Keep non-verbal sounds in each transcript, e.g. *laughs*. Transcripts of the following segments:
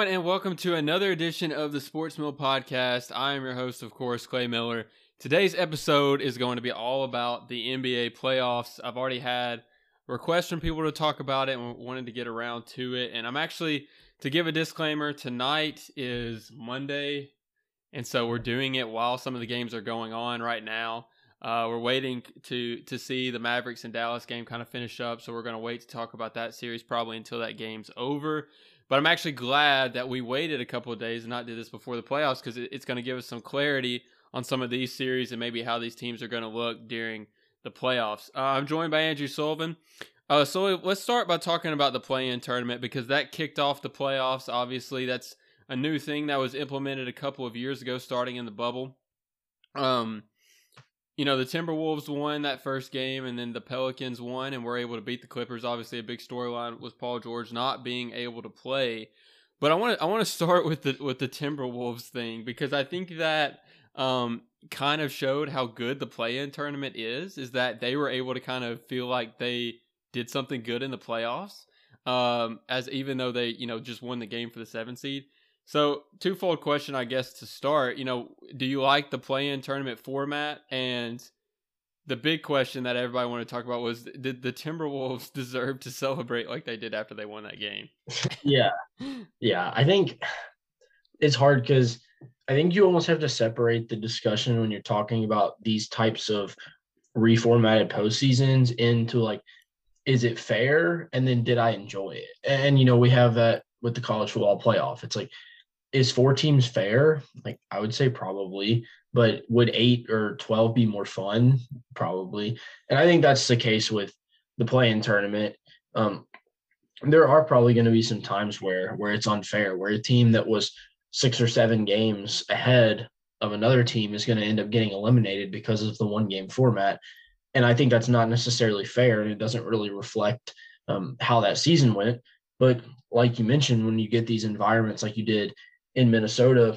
Everyone, and welcome to another edition of the Sports Mill Podcast. I am your host, of course, Clay Miller. Today's episode is going to be all about the NBA playoffs. I've already had requests from people to talk about it and wanted to get around to it. And I'm actually, to give a disclaimer, tonight is Monday, and so we're doing it while some of the games are going on right now. Uh, we're waiting to to see the Mavericks and Dallas game kind of finish up, so we're going to wait to talk about that series probably until that game's over. But I'm actually glad that we waited a couple of days and not did this before the playoffs because it's going to give us some clarity on some of these series and maybe how these teams are going to look during the playoffs. Uh, I'm joined by Andrew Sullivan. Uh, so let's start by talking about the play-in tournament because that kicked off the playoffs. Obviously, that's a new thing that was implemented a couple of years ago, starting in the bubble. Um, you know, the Timberwolves won that first game, and then the Pelicans won, and were able to beat the Clippers. Obviously, a big storyline was Paul George not being able to play. But I want to I want to *laughs* start with the with the Timberwolves thing because I think that um, kind of showed how good the play-in tournament is. Is that they were able to kind of feel like they did something good in the playoffs, um, as even though they you know just won the game for the seven seed. So, twofold question, I guess, to start. You know, do you like the play-in tournament format? And the big question that everybody wanted to talk about was: Did the Timberwolves *laughs* deserve to celebrate like they did after they won that game? *laughs* yeah, yeah. I think it's hard because I think you almost have to separate the discussion when you're talking about these types of reformatted postseasons into like, is it fair? And then did I enjoy it? And you know, we have that with the college football playoff. It's like is four teams fair? Like I would say probably, but would eight or twelve be more fun? Probably. And I think that's the case with the play-in tournament. Um, there are probably going to be some times where where it's unfair, where a team that was six or seven games ahead of another team is going to end up getting eliminated because of the one game format. And I think that's not necessarily fair, and it doesn't really reflect um, how that season went. But like you mentioned, when you get these environments like you did in Minnesota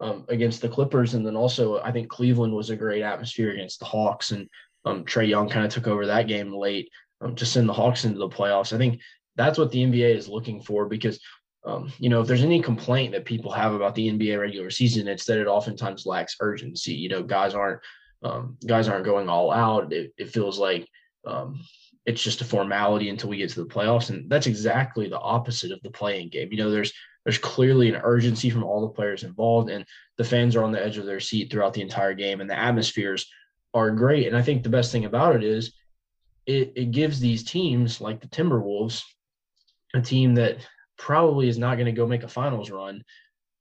um, against the Clippers, and then also I think Cleveland was a great atmosphere against the Hawks, and um, Trae Young kind of took over that game late um, to send the Hawks into the playoffs. I think that's what the NBA is looking for because um, you know if there's any complaint that people have about the NBA regular season, it's that it oftentimes lacks urgency. You know, guys aren't um, guys aren't going all out. It, it feels like um, it's just a formality until we get to the playoffs, and that's exactly the opposite of the play-in game. You know, there's there's clearly an urgency from all the players involved, and the fans are on the edge of their seat throughout the entire game, and the atmospheres are great. And I think the best thing about it is it, it gives these teams like the Timberwolves, a team that probably is not going to go make a finals run,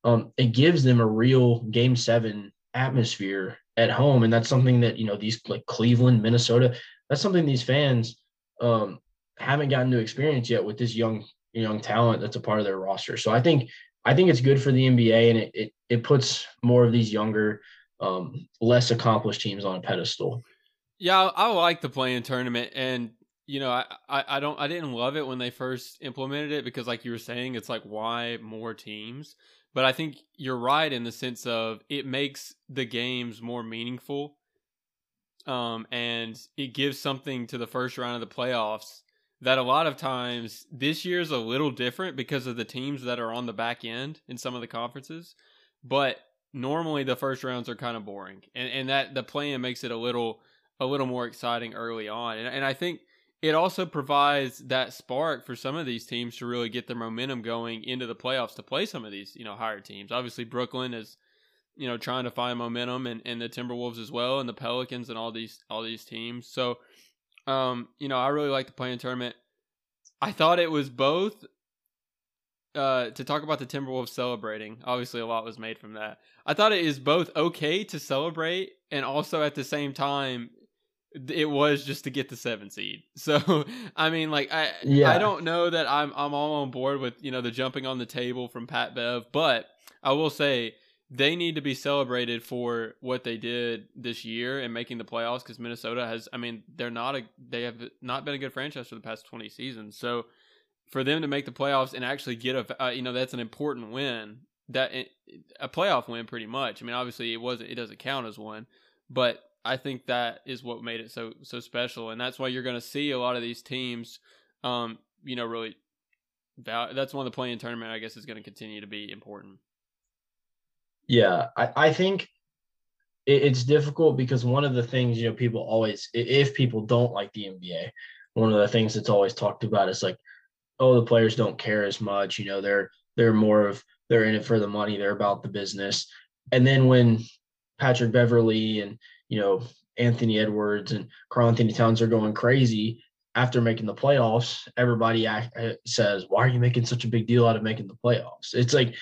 um, it gives them a real game seven atmosphere at home. And that's something that, you know, these like Cleveland, Minnesota, that's something these fans um, haven't gotten to experience yet with this young young talent that's a part of their roster. So I think I think it's good for the NBA and it it, it puts more of these younger, um, less accomplished teams on a pedestal. Yeah, I, like the play-in tournament, and you know, I, I I don't I didn't love it when they first implemented it because, like you were saying, it's like why more teams. But I think you're right in the sense of it makes the games more meaningful. Um, and it gives something to the first round of the playoffs that a lot of times this year is a little different because of the teams that are on the back end in some of the conferences. But normally the first rounds are kind of boring. And and that the plan makes it a little a little more exciting early on. And and I think it also provides that spark for some of these teams to really get their momentum going into the playoffs to play some of these, you know, higher teams. Obviously Brooklyn is you know trying to find momentum and, and the Timberwolves as well and the Pelicans and all these all these teams. So um, you know, I really like the play-in tournament. I thought it was both uh, to talk about the Timberwolves celebrating. Obviously, a lot was made from that. I thought it is both okay to celebrate and also at the same time it was just to get the seven seed. *laughs* So I mean, like I yeah. I don't know that I'm I'm all on board with you know the jumping on the table from Pat Bev, but I will say they need to be celebrated for what they did this year and making the playoffs because Minnesota has I mean they're not a they have not been a good franchise for the past 20 seasons so for them to make the playoffs and actually get a uh, you know that's an important win that a playoff win pretty much I mean obviously it wasn't it doesn't count as one but I think that is what made it so so special and that's why you're going to see a lot of these teams um you know really that's one of the play-in tournament. I guess is going to continue to be important. Yeah, I, I think it, it's difficult because one of the things you know people always if people don't like the NBA, one of the things that's always talked about is like, oh, the players don't care as much. You know, they're they're more of they're in it for the money. They're about the business. And then when Patrick Beverley and you know Anthony Edwards and Karl-Anthony Towns are going crazy after making the playoffs, everybody act, uh, says, "Why are you making such a big deal out of making the playoffs?" It's like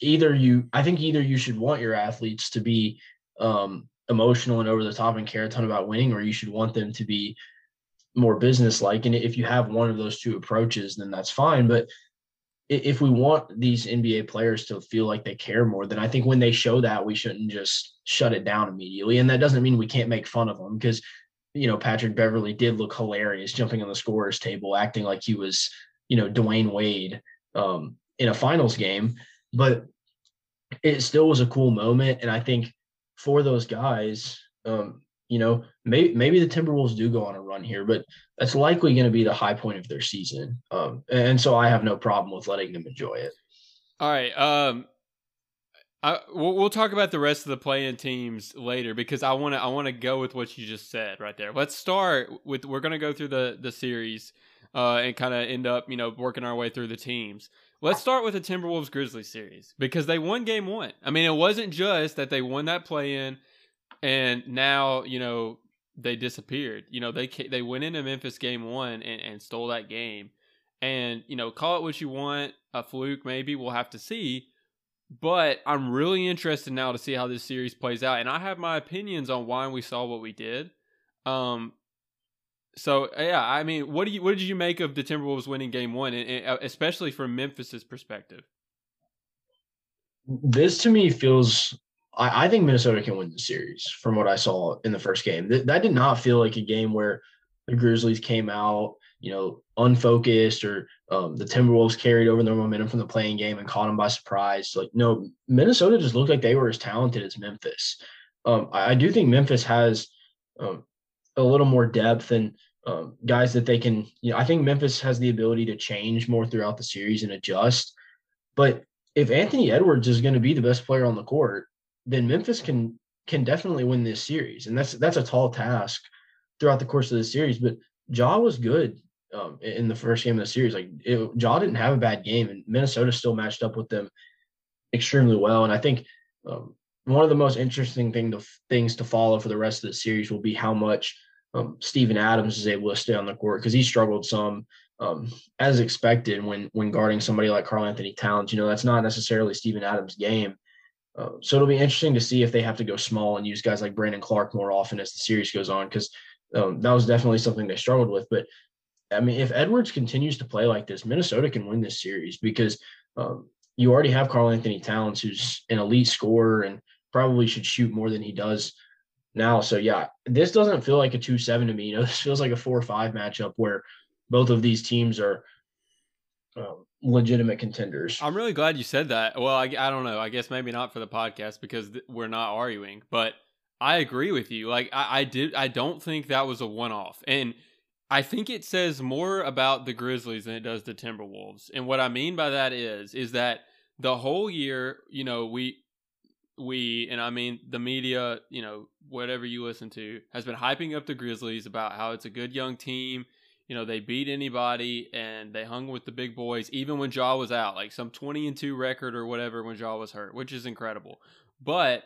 either you, I think either you should want your athletes to be um, emotional and over the top and care a ton about winning, or you should want them to be more business like. And if you have one of those two approaches, then that's fine. But if we want these NBA players to feel like they care more, then I think when they show that, we shouldn't just shut it down immediately. And that doesn't mean we can't make fun of them because, you know, Patrick Beverley did look hilarious jumping on the scorer's table, acting like he was, you know, Dwyane Wade um, in a finals game. But it still was a cool moment. And I think for those guys, um, you know, maybe maybe the Timberwolves do go on a run here, but that's likely going to be the high point of their season. Um, and so I have no problem with letting them enjoy it. All right. Um, I, we'll, we'll talk about the rest of the play-in teams later because I want to I want to go with what you just said right there. Let's start with we're going to go through the the series uh, and kind of end up you know working our way through the teams. Let's start with the Timberwolves Grizzlies series because they won game one. I mean, it wasn't just that they won that play-in and now you know they disappeared. You know they they went into Memphis game one and, and stole that game, and you know call it what you want, a fluke maybe we'll have to see. But I'm really interested now to see how this series plays out, and I have my opinions on why we saw what we did. Um, so yeah, I mean, what do you what did you make of the Timberwolves winning Game One, and, and uh, especially from Memphis's perspective? This to me feels I, I, think Minnesota can win the series from what I saw in the first game. Th- that did not feel like a game where the Grizzlies came out, you know, unfocused or um, the Timberwolves carried over their momentum from the play-in game and caught them by surprise. Like, no, Minnesota just looked like they were as talented as Memphis. Um, I, I, do think Memphis has um, a little more depth and um, guys that they can, you know, I think Memphis has the ability to change more throughout the series and adjust. But if Anthony Edwards is going to be the best player on the court, then Memphis can can definitely win this series, and that's that's a tall task throughout the course of the series. But Ja was good um, in the first game of the series. Like it, Ja didn't have a bad game, and Minnesota still matched up with them extremely well. And I think um, one of the most interesting thing to, things to follow for the rest of the series will be how much um, Steven Adams is able to stay on the court because he struggled some. Um, as expected when when guarding somebody like Karl-Anthony Towns, you know that's not necessarily Steven Adams' game, uh, so it'll be interesting to see if they have to go small and use guys like Brandon Clarke more often as the series goes on, because um, that was definitely something they struggled with. But I mean, if Edwards continues to play like this, Minnesota can win this series because um, you already have Karl-Anthony Towns, who's an elite scorer and probably should shoot more than he does now. So yeah, this doesn't feel like a two seven to me. You know, *laughs* this feels like a four five matchup where both of these teams are um, legitimate contenders. I'm really glad you said that. Well, I, I don't know. I guess maybe not for the podcast because th- we're not arguing, but I agree with you. Like I, I did, I don't think that was a one off, and I think it says more about the Grizzlies than it does the Timberwolves. And what I mean by that is, is that the whole year, you know, we we and I mean the media, you know, whatever you listen to, has been hyping up the Grizzlies about how it's a good young team you know, they beat anybody and they hung with the big boys, even when Ja was out, like some 20 and 2 record or whatever when Ja was hurt, which is incredible. But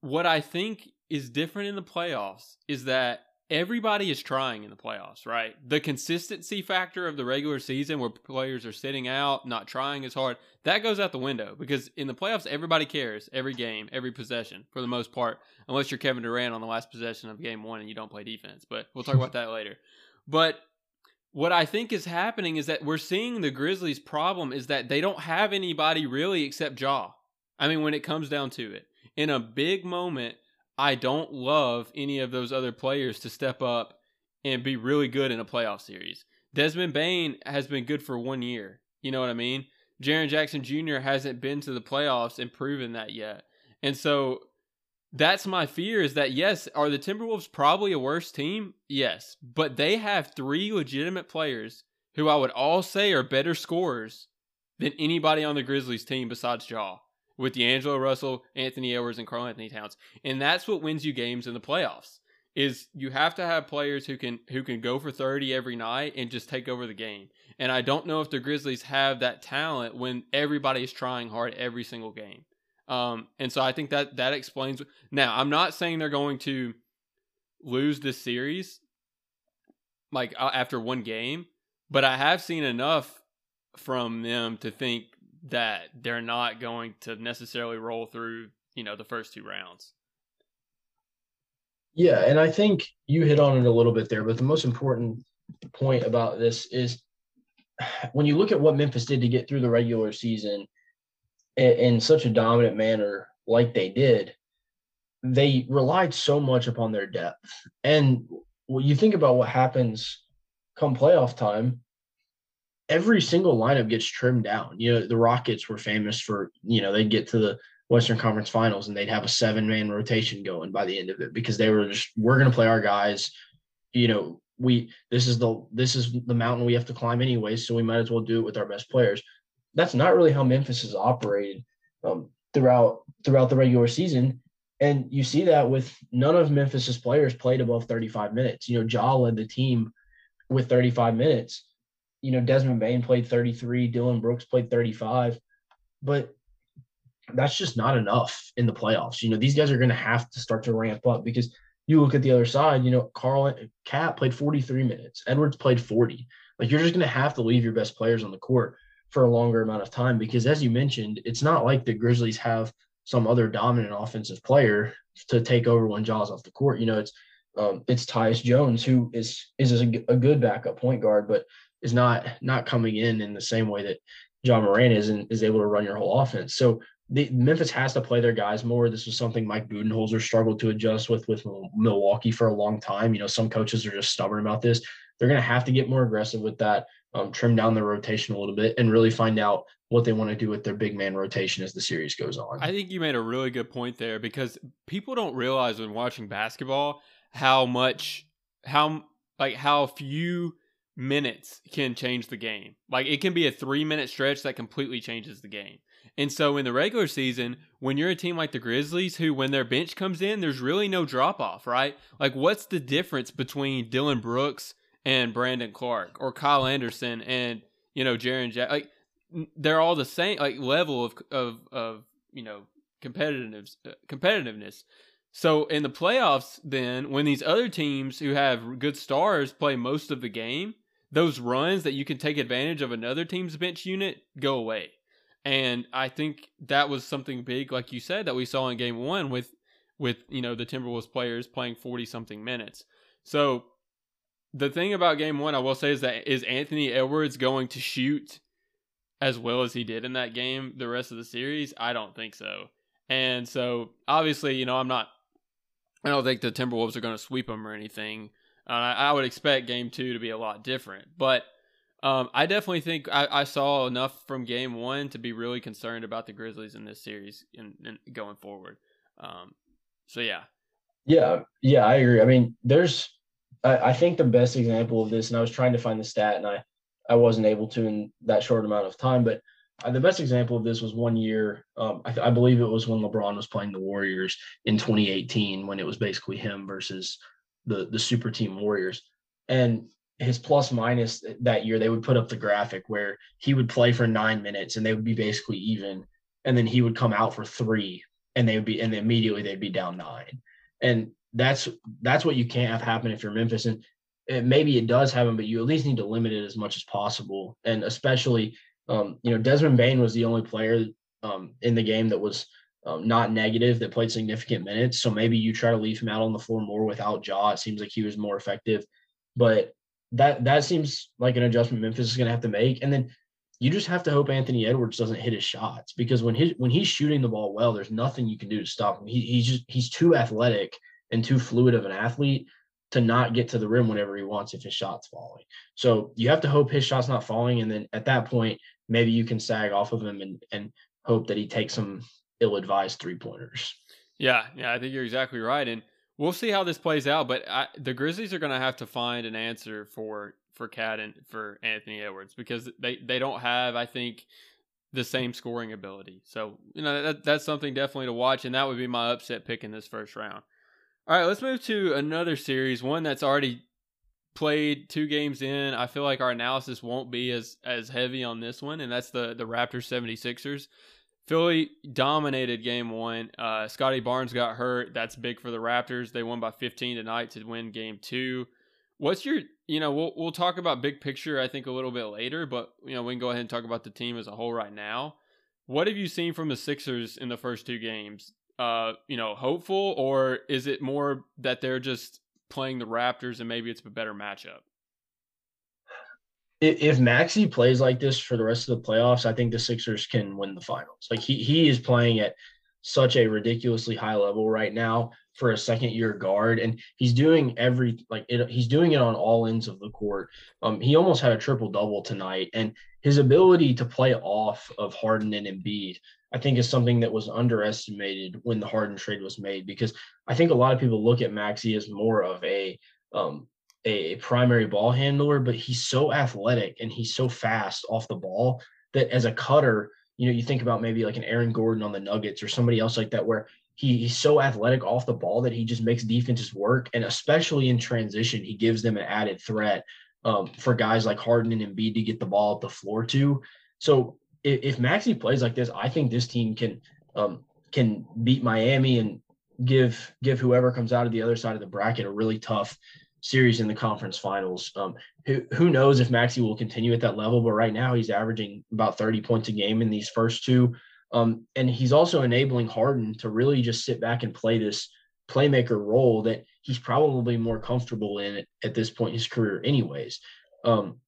what I think is different in the playoffs is that everybody is trying in the playoffs, right? The consistency factor of the regular season where players are sitting out, not trying as hard, that goes out the window because in the playoffs, everybody cares every game, every possession for the most part, unless you're Kevin Durant on the last possession of game one and you don't play defense. But we'll talk about that later. But what I think is happening is that we're seeing the Grizzlies' problem is that they don't have anybody really except Ja. I mean, when it comes down to it, in a big moment, I don't love any of those other players to step up and be really good in a playoff series. Desmond Bane has been good for one year. You know what I mean? Jaren Jackson Jr. hasn't been to the playoffs and proven that yet. And so that's my fear is that yes, are the Timberwolves probably a worse team? Yes, but they have three legitimate players who I would all say are better scorers than anybody on the Grizzlies team besides Ja, with D'Angelo Russell, Anthony Edwards, and Karl-Anthony Towns. And that's what wins you games in the playoffs. Is you have to have players who can who can go for 30 every night and just take over the game. And I don't know if the Grizzlies have that talent when everybody's trying hard every single game. Um, and so I think that that explains. Now, I'm not saying they're going to lose this series like after one game, but I have seen enough from them to think that they're not going to necessarily roll through, you know, the first two rounds. Yeah, and I think you hit on it a little bit there, but the most important point about this is when you look at what Memphis did to get through the regular season in, in such a dominant manner like they did, they relied so much upon their depth. And when you think about what happens come playoff time, every single lineup gets trimmed down. You know, the Rockets were famous for, you know, they'd get to the Western Conference Finals and they'd have a seven man rotation going by the end of it because they were just, we're going to play our guys. You know, we, this is the, this is the mountain we have to climb anyway. So we might as well do it with our best players. That's not really how Memphis has operated um, throughout, throughout the regular season. And you see that with none of Memphis's players played above 35 minutes. You know, Ja led the team with 35 minutes. You know, Desmond Bane played 33, Dillon Brooks played 35, but that's just not enough in the playoffs. You know, these guys are going to have to start to ramp up because you look at the other side, you know, Carl Cat played 43 minutes, Edwards played 40. Like you're just going to have to leave your best players on the court for a longer amount of time because as you mentioned, it's not like the Grizzlies have some other dominant offensive player to take over when Ja's off the court. You know, it's um, it's Tyus Jones who is is a, a, good backup point guard, but is not not coming in in the same way that Ja Morant is and is able to run your whole offense. So the Memphis has to play their guys more. This was something Mike Budenholzer struggled to adjust with with Milwaukee for a long time. You know, some coaches are just stubborn about this. They're going to have to get more aggressive with that, um, trim down the rotation a little bit, and really find out what they want to do with their big man rotation as the series goes on. I think you made a really good point there because people don't realize when watching basketball how much how like how few minutes can change the game. Like it can be a 3 minute stretch that completely changes the game. And so in the regular season, when you're a team like the Grizzlies who when their bench comes in, there's really no drop off, right? Like what's the difference between Dillon Brooks and Brandon Clarke or Kyle Anderson and you know Jaren Jack like they're all the same like level of of of you know competitiveness uh, competitiveness so in the playoffs, then when these other teams who have good stars play most of the game, those runs that you can take advantage of another team's bench unit go away. And I think that was something big, like you said, that we saw in game one with with you know the Timberwolves players playing forty something minutes. So the thing about game one, I will say, is that is Anthony Edwards going to shoot as well as he did in that game the rest of the series? I don't think so. And so obviously, you know, I'm not I don't think the Timberwolves are going to sweep them or anything. I would expect game two to be a lot different. But um, I definitely think I, I, saw enough from game one to be really concerned about the Grizzlies in this series and, going forward. Um, so, yeah. Yeah. Yeah, I agree. I mean, there's, I, I think the best example of this, and I was trying to find the stat and I, I wasn't able to in that short amount of time, but uh, the best example of this was one year. Um, I, I, believe it was when LeBron was playing the Warriors in 2018, when it was basically him versus the the super team Warriors. And his plus minus that year, they would put up the graphic where he would play for nine minutes and they would be basically even, and then he would come out for three and they would be, and immediately they'd be down nine. And that's that's what you can't have happen if you're Memphis. And it, maybe it does happen, but you at least need to limit it as much as possible. And especially um, you know, Desmond Bane was the only player um, in the game that was um, not negative that played significant minutes. So maybe you try to leave him out on the floor more without Ja. It seems like he was more effective, but that that seems like an adjustment Memphis is going to have to make. And then you just have to hope Anthony Edwards doesn't hit his shots because when his when he's shooting the ball well, there's nothing you can do to stop him. He, he's just he's too athletic and too fluid of an athlete to not get to the rim whenever he wants if his shot's falling. So you have to hope his shot's not falling, and then at that point maybe you can sag off of him and and hope that he takes some ill-advised three pointers. Yeah, yeah, I think you're exactly right, and we'll see how this plays out. But I, the Grizzlies are going to have to find an answer for for KAT and for Anthony Edwards because they they don't have I think the same scoring ability. So you know that that's something definitely to watch, and that would be my upset pick in this first round. All right, let's move to another series, one that's already played two games in. I feel like our analysis won't be as as heavy on this one, and that's the the Raptors 76ers. Philly dominated game one. Uh, Scottie Barnes got hurt. That's big for the Raptors. They won by 15 tonight to win game two. What's your, you know, we'll we'll talk about big picture I think a little bit later, but you know we can go ahead and talk about the team as a whole right now. What have you seen from the Sixers in the first two games? Uh, you know, hopeful, or is it more that they're just playing the Raptors and maybe it's a better matchup? If Maxey plays like this for the rest of the playoffs, I think the Sixers can win the finals. Like he he is playing at such a ridiculously high level right now for a second year guard and he's doing every like it, he's doing it on all ends of the court um he almost had a triple double tonight and his ability to play off of Harden and Embiid I think is something that was underestimated when the Harden trade was made because I think a lot of people look at Maxey as more of a um a primary ball handler but he's so athletic and he's so fast off the ball that as a cutter you know you think about maybe like an Aaron Gordon on the Nuggets or somebody else like that where he, he's so athletic off the ball that he just makes defenses work. And especially in transition, he gives them an added threat um, for guys like Harden and Embiid to get the ball up the floor to. So if, if Maxey plays like this, I think this team can um, can beat Miami and give give whoever comes out of the other side of the bracket a really tough series in the conference finals. Um, who who knows if Maxey will continue at that level? But right now he's averaging about 30 points a game in these first two. Um, and he's also enabling Harden to really just sit back and play this playmaker role that he's probably more comfortable in at this point in his career, anyways. Um,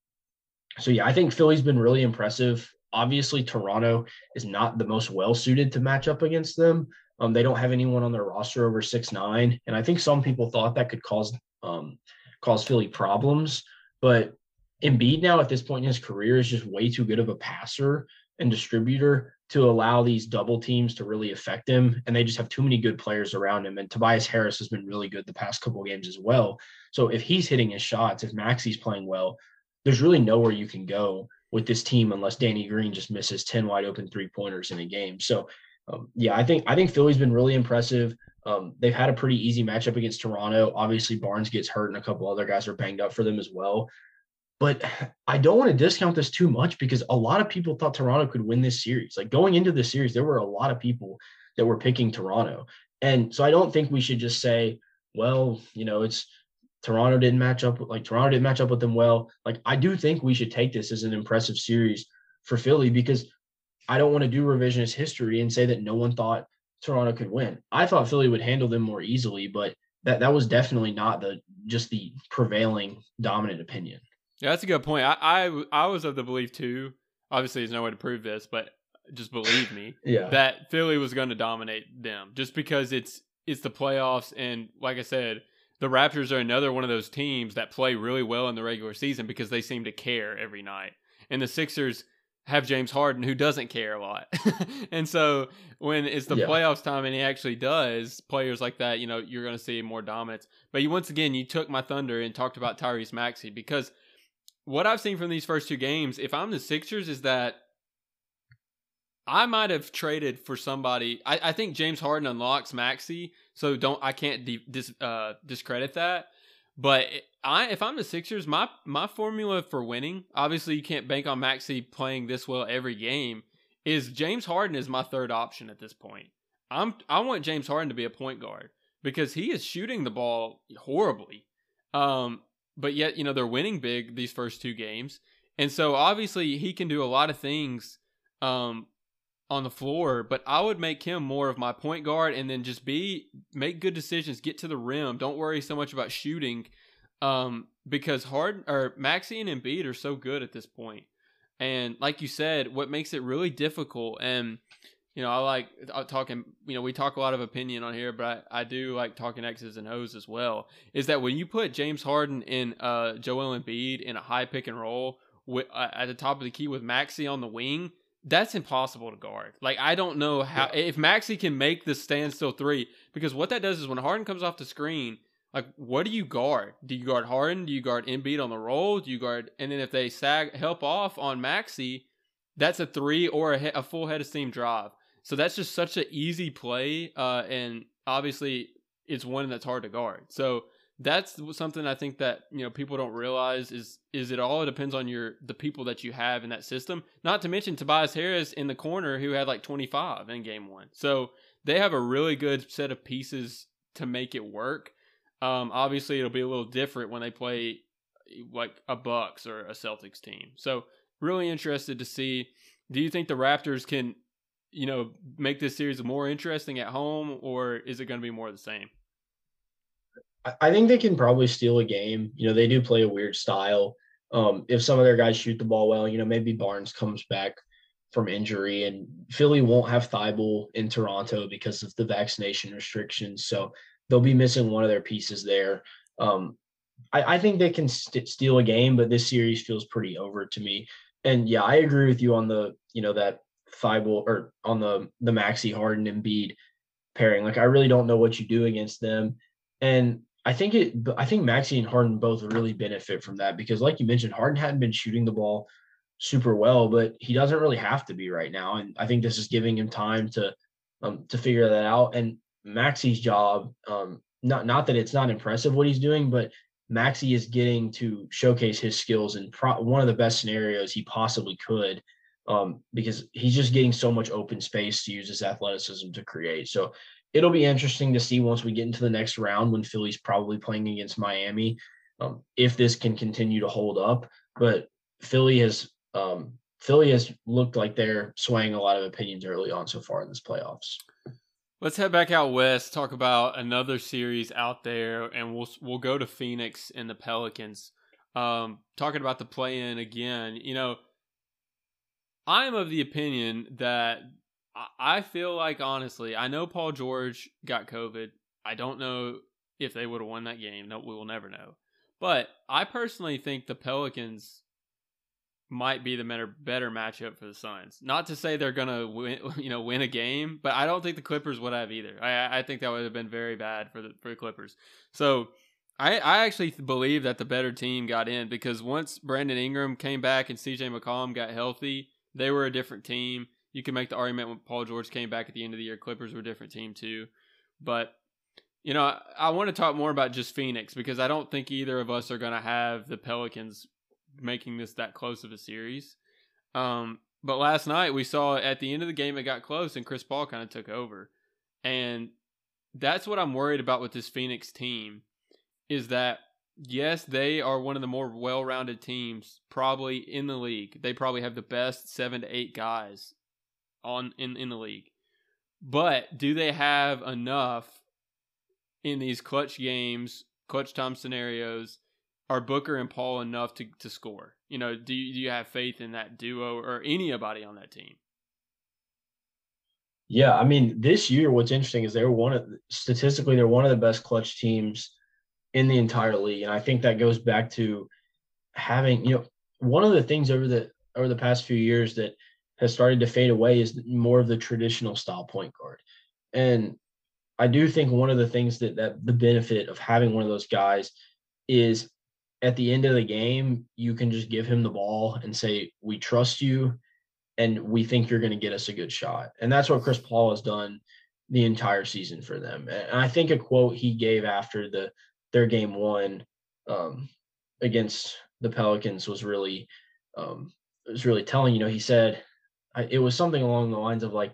so yeah, I think Philly's been really impressive. Obviously, Toronto is not the most well suited to match up against them. Um, they don't have anyone on their roster over six nine, and I think some people thought that could cause um, cause Philly problems. But Embiid now at this point in his career is just way too good of a passer and distributor to allow these double teams to really affect him. And they just have too many good players around him. And Tobias Harris has been really good the past couple games as well. So if he's hitting his shots, if Maxey's playing well, there's really nowhere you can go with this team unless Danny Green just misses 10 wide open three pointers in a game. So um, yeah, I think I think Philly's been really impressive. Um, they've had a pretty easy matchup against Toronto. Obviously, Barnes gets hurt, and a couple other guys are banged up for them as well. But I don't want to discount this too much because a lot of people thought Toronto could win this series. Like going into the series, there were a lot of people that were picking Toronto. And so I don't think we should just say, well, you know, it's Toronto didn't match up like Toronto didn't match up with them well. Like I do think we should take this as an impressive series for Philly because I don't want to do revisionist history and say that no one thought Toronto could win. I thought Philly would handle them more easily, but that that was definitely not the just the prevailing dominant opinion. Yeah, that's a good point. I, I, I was of the belief too. Obviously, there's no way to prove this, but just believe me, *laughs* yeah, that Philly was going to dominate them just because it's it's the playoffs, and like I said, the Raptors are another one of those teams that play really well in the regular season because they seem to care every night, and the Sixers have James Harden who doesn't care a lot. *laughs* and so when it's the yeah. playoffs time and he actually does, players like that, you know, you're going to see more dominance. But you once again, you took my thunder and talked about Tyrese Maxey because what I've seen from these first two games, if I'm the Sixers, is that I might have traded for somebody. I, I think James Harden unlocks Maxey, so don't I can't de- dis, uh, discredit that. But I, if I'm the Sixers, my my formula for winning, obviously you can't bank on Maxey playing this well every game. Is James Harden is my third option at this point. I'm I want James Harden to be a point guard because he is shooting the ball horribly. Um, but yet you know they're winning big these first two games, and so obviously he can do a lot of things um, on the floor. But I would make him more of my point guard, and then just be make good decisions, get to the rim. Don't worry so much about shooting, um, because Hard or Maxey and Embiid are so good at this point. And like you said, what makes it really difficult and you know, I like uh, talking, you know, we talk a lot of opinion on here, but I, I, do like talking X's and O's as well. Is that when you put James Harden in uh, Joel Embiid in a high pick and roll with, uh, at the top of the key with Maxey on the wing, that's impossible to guard. Like, I don't know how, yeah. if Maxey can make the standstill three, because what that does is when Harden comes off the screen, Like, what do you guard? Do you guard Harden? Do you guard Embiid on the roll? Do you guard? And then if they sag help off on Maxey, that's a three or a, a full head of steam drive. So that's just such an easy play, uh, and obviously it's one that's hard to guard. So that's something I think that you know people don't realize is is it all it depends on your the people that you have in that system. Not to mention Tobias Harris in the corner who had like 25 in game one. So they have a really good set of pieces to make it work. Um, obviously, it'll be a little different when they play like a Bucks or a Celtics team. So really interested to see. Do you think the Raptors can, you know, make this series more interesting at home, or is it going to be more of the same? I think they can probably steal a game. You know, they do play a weird style. Um, if some of their guys shoot the ball well, you know, maybe Barnes comes back from injury, and Philly won't have Thybulle in Toronto because of the vaccination restrictions. So they'll be missing one of their pieces there. Um, I, I, think they can st- steal a game, but this series feels pretty over to me. And yeah, I agree with you on the you know that Thybulle or on the the Maxey Harden and Embiid pairing. Like I really don't know what you do against them, and I think it. I think Maxey and Harden both really benefit from that because, like you mentioned, Harden hadn't been shooting the ball super well, but he doesn't really have to be right now. And I think this is giving him time to um, to figure that out. And Maxey's job, um, not not that it's not impressive what he's doing, but Maxey is getting to showcase his skills in pro- one of the best scenarios he possibly could, um, because he's just getting so much open space to use his athleticism to create. So it'll be interesting to see once we get into the next round when Philly's probably playing against Miami, um, if this can continue to hold up. But Philly has um, Philly has looked like they're swaying a lot of opinions early on so far in this playoffs. Let's head back out west, talk about another series out there, and we'll we'll go to Phoenix and the Pelicans. Um, talking about the play in again, you know, I am of the opinion that I feel like honestly, I know Paul George got COVID. I don't know if they would have won that game. No, we will never know. But I personally think the Pelicans might be the better better matchup for the Suns. Not to say they're gonna win, *laughs* you know, win a game, but I don't think the Clippers would have either. I I think that would have been very bad for the for the Clippers. So I I actually believe that the better team got in because once Brandon Ingram came back and C.J. McCollum got healthy, they were a different team. You can make the argument when Paul George came back at the end of the year, Clippers were a different team too. But you know, I, I want to talk more about just Phoenix because I don't think either of us are going to have the Pelicans making this that close of a series. Um, but last night we saw at the end of the game it got close and Chris Paul kind of took over. And that's what I'm worried about with this Phoenix team is that yes, they are one of the more well-rounded teams probably in the league. They probably have the best 7 to 8 guys on in in the league. But do they have enough in these clutch games, clutch time scenarios are Booker and Paul enough to, to score? You know, do you, do you have faith in that duo or anybody on that team? Yeah, I mean, this year, what's interesting is they're one of statistically they're one of the best clutch teams in the entire league, and I think that goes back to having you know one of the things over the over the past few years that has started to fade away is more of the traditional style point guard, and I do think one of the things that that the benefit of having one of those guys is at the end of the game, you can just give him the ball and say, We trust you and we think you're going to get us a good shot. And that's what Chris Paul has done the entire season for them. And I think a quote he gave after the their game one um, against the Pelicans was really um, was really telling. You know, he said I, it was something along the lines of like,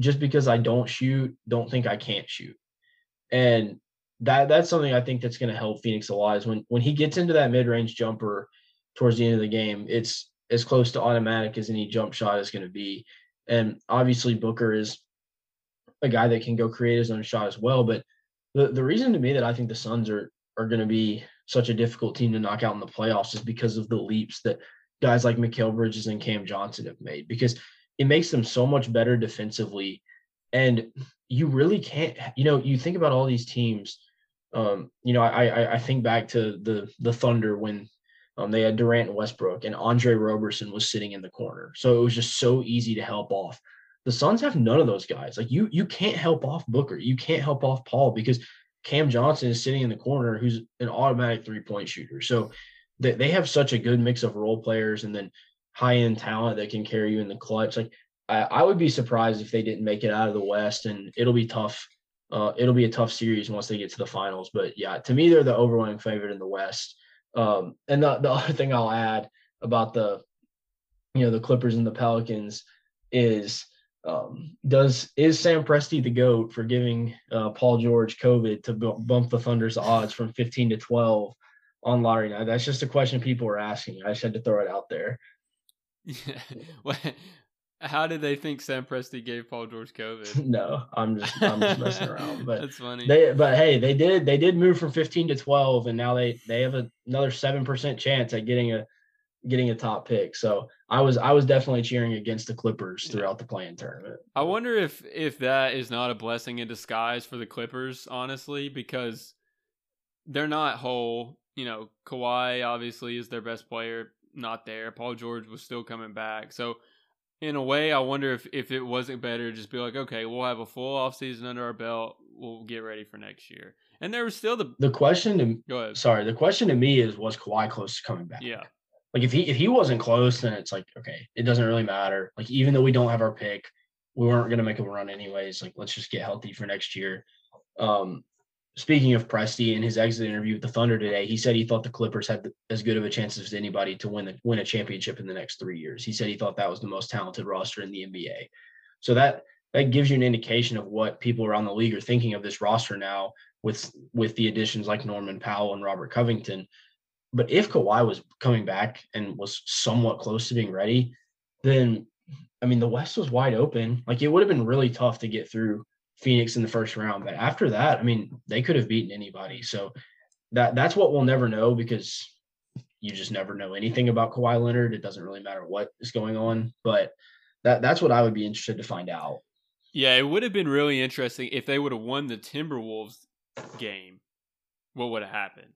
just because I don't shoot, don't think I can't shoot. And that that's something I think that's going to help Phoenix a lot is when when he gets into that mid range jumper towards the end of the game, it's as close to automatic as any jump shot is going to be. And obviously Booker is a guy that can go create his own shot as well. But the the reason to me that I think the Suns are are going to be such a difficult team to knock out in the playoffs is because of the leaps that guys like Mikal Bridges and Cam Johnson have made. Because it makes them so much better defensively. And you really can't, you know, you think about all these teams um, you know, I, I, I think back to the the Thunder when um, they had Durant and Westbrook, and Andre Roberson was sitting in the corner, so it was just so easy to help off. The Suns have none of those guys. Like you, you can't help off Booker, you can't help off Paul because Cam Johnson is sitting in the corner, who's an automatic three point shooter. So they, they have such a good mix of role players and then high end talent that can carry you in the clutch. Like I, I would be surprised if they didn't make it out of the West, and it'll be tough. Uh, it'll be a tough series once they get to the finals. But yeah, to me, they're the overwhelming favorite in the West. Um, and the, the *laughs* other thing I'll add about the, you know, the Clippers and the Pelicans is um, does is Sam Presti the goat for giving uh, Paul George COVID to b- bump the Thunder's odds from 15 to 12 on lottery night? That's just a question people were asking. I just had to throw it out there. *laughs* Yeah. How did they think Sam Presti gave Paul George COVID? *laughs* no, I'm just I'm just messing around. But that's funny. They but hey, they did they did move from 15 to 12, and now they they have a, another seven percent chance at getting a getting a top pick. So I was I was definitely cheering against the Clippers throughout the play-in tournament. I wonder if if that is not a blessing in disguise for the Clippers, honestly, because they're not whole. You know, Kawhi obviously is their best player, not there. Paul George was still coming back. So in a way, I wonder if, if it wasn't better to just be like, okay, we'll have a full off season under our belt. We'll get ready for next year. And there was still the the question to go ahead. Sorry, the question to me is was Kawhi close to coming back? Yeah. Like if he if he wasn't close, then it's like okay, it doesn't really matter. Like even though we don't have our pick, we weren't gonna make a run anyways. Like let's just get healthy for next year. Um, speaking of Presti in his exit interview with the Thunder today, he said he thought the Clippers had as good of a chance as anybody to win the, win a championship in the next three years. He said he thought that was the most talented roster in the NBA. So that that gives you an indication of what people around the league are thinking of this roster now with with the additions like Norman Powell and Robert Covington. But if Kawhi was coming back and was somewhat close to being ready, then I mean the West was wide open. Like it would have been really tough to get through Phoenix in the first round. But after that, I mean, they could have beaten anybody. So that that's what we'll never know because you just never know anything about Kawhi Leonard. It doesn't really matter what is going on. But that that's what I would be interested to find out. Yeah, it would have been really interesting if they would have won the Timberwolves game. What would have happened?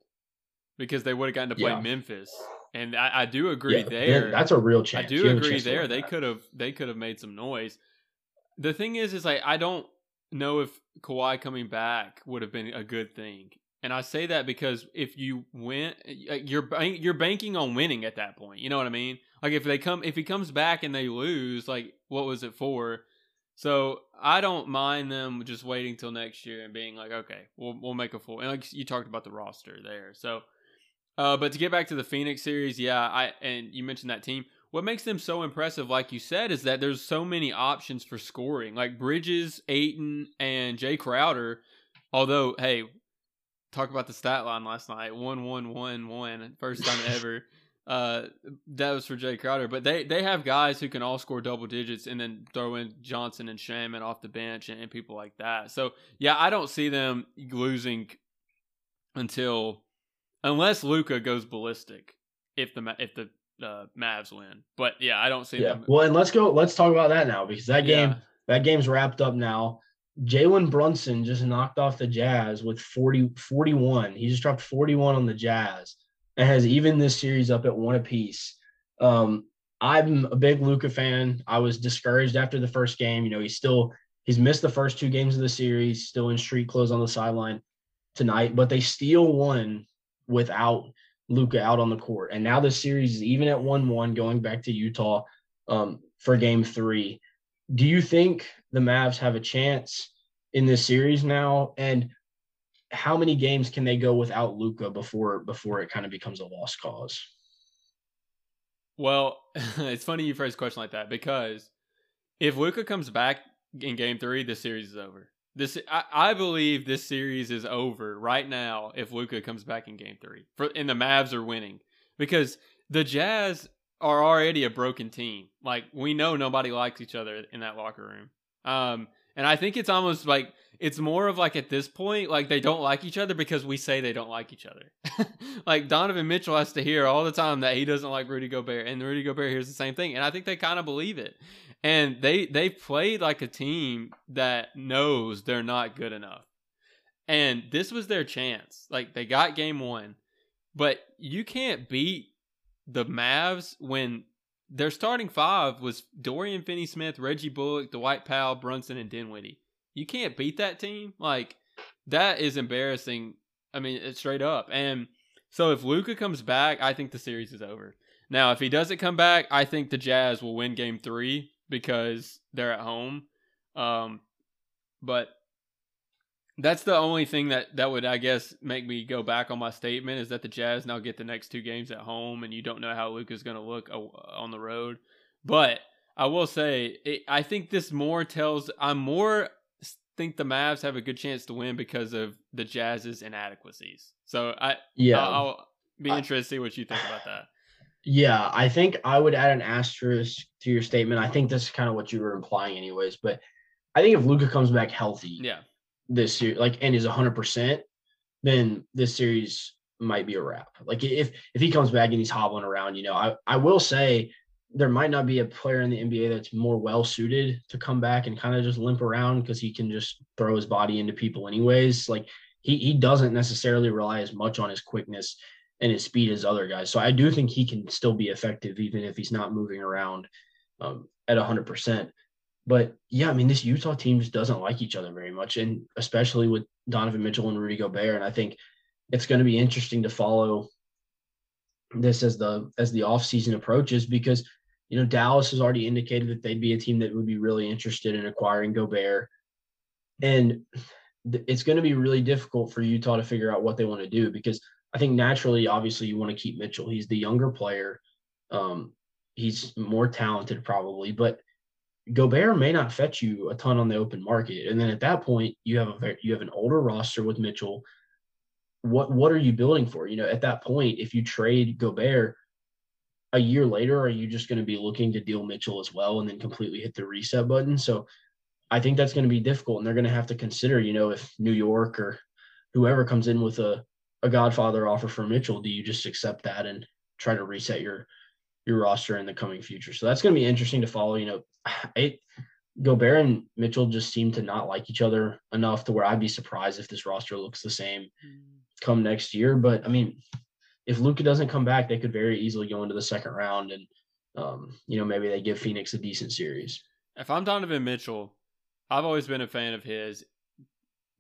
Because they would have gotten to play yeah. Memphis, and I, I do agree yeah, there. That's a real chance. I do agree there. They could have they could have made some noise. The thing is, is like I don't know if Kawhi coming back would have been a good thing. And I say that because if you win, you're you're banking on winning at that point. You know what I mean? Like if they come, if he comes back and they lose, like what was it for? So I don't mind them just waiting till next year and being like, okay, we'll we'll make a full. And like you talked about the roster there, so. Uh, but to get back to the Phoenix series, yeah, I and you mentioned that team what makes them so impressive, like you said, is that there's so many options for scoring. Like Bridges, Ayton, and Jay Crowder. Although, hey, talk about the stat line last night. One one one one. First time *laughs* ever. Uh that was for Jay Crowder. But they they have guys who can all score double digits and then throw in Johnson and Shamet off the bench and, and people like that. So yeah, I don't see them losing until unless Luka goes ballistic. If the if the uh, Mavs win. But yeah, I don't see yeah. them. Well, and let's go. Let's talk about that now because that game, yeah. that game's wrapped up now. Jalen Brunson just knocked off the Jazz with 40, 41. He just dropped 41 on the Jazz and has even this series up at one apiece. Um, I'm a big Luka fan. I was discouraged after the first game. You know, he's still he's missed the first two games of the series, still in street clothes on the sideline tonight, but they still won without Luka out on the court. And now the series is even at 1 1 going back to Utah um, for game three. Do you think the Mavs have a chance in this series now? And how many games can they go without Luka before before it kind of becomes a lost cause? Well, *laughs* it's funny you phrase a question like that because if Luka comes back in game three, the series is over. This I, I, believe this series is over right now if Luka comes back in game three. For and the Mavs are winning. Because the Jazz are already a broken team. Like we know nobody likes each other in that locker room. Um and I think it's almost like it's more of like at this point, like they don't like each other because we say they don't like each other. *laughs* like Donovan Mitchell has to hear all the time that he doesn't like Rudy Gobert, and Rudy Gobert hears the same thing. And I think they kind of believe it and they they played like a team that knows they're not good enough. And this was their chance. Like they got game 1. But you can't beat the Mavs when their starting five was Dorian Finney-Smith, Reggie Bullock, Dwight Powell, Brunson, and Dinwiddie. You can't beat that team. Like that is embarrassing. I mean, it's straight up. And so if Luka comes back, I think the series is over. Now, if he doesn't come back, I think the Jazz will win Game Three because they're at home. Um, but that's the only thing that that would, I guess, make me go back on my statement is that the Jazz now get the next two games at home, and you don't know how Luka's going to look on the road. But I will say, it, I think this more tells. I'm more think the Mavs have a good chance to win because of the Jazz's inadequacies. So I yeah, I'll, I'll be interested to see what you think about that. Yeah, I think I would add an asterisk to your statement. I think this is kind of what you were implying, anyways. But I think if Luka comes back healthy, yeah, this year, like, and is hundred percent, then this series might be a wrap. Like, if if he comes back and he's hobbling around, you know, I I will say there might not be a player in the NBA that's more well suited to come back and kind of just limp around because he can just throw his body into people anyways. Like he he doesn't necessarily rely as much on his quickness and his speed as other guys. So I do think he can still be effective even if he's not moving around um, at hundred percent. But yeah, I mean this Utah team just doesn't like each other very much, and especially with Donovan Mitchell and Rudy Gobert. And I think it's going to be interesting to follow this as the as the offseason approaches because you know, Dallas has already indicated that they'd be a team that would be really interested in acquiring Gobert. And it's going to be really difficult for Utah to figure out what they want to do because I think naturally, obviously, you want to keep Mitchell. He's the younger player. Um, he's more talented, probably, but Gobert may not fetch you a ton on the open market. And then at that point, you have a you have an older roster with Mitchell. What what are you building for? You know, at that point, if you trade Gobert, a year later, are you just going to be looking to deal Mitchell as well and then completely hit the reset button? So I think that's going to be difficult. And they're going to have to consider, you know, if New York or whoever comes in with a, a Godfather offer for Mitchell, do you just accept that and try to reset your your roster in the coming future? So that's going to be interesting to follow. You know, *sighs* it, Gobert and Mitchell just seem to not like each other enough to where I'd be surprised if this roster looks the same mm. come next year. But I mean, if Luka doesn't come back, they could very easily go into the second round and um, you know, maybe they give Phoenix a decent series. If I'm Donovan Mitchell, I've always been a fan of his.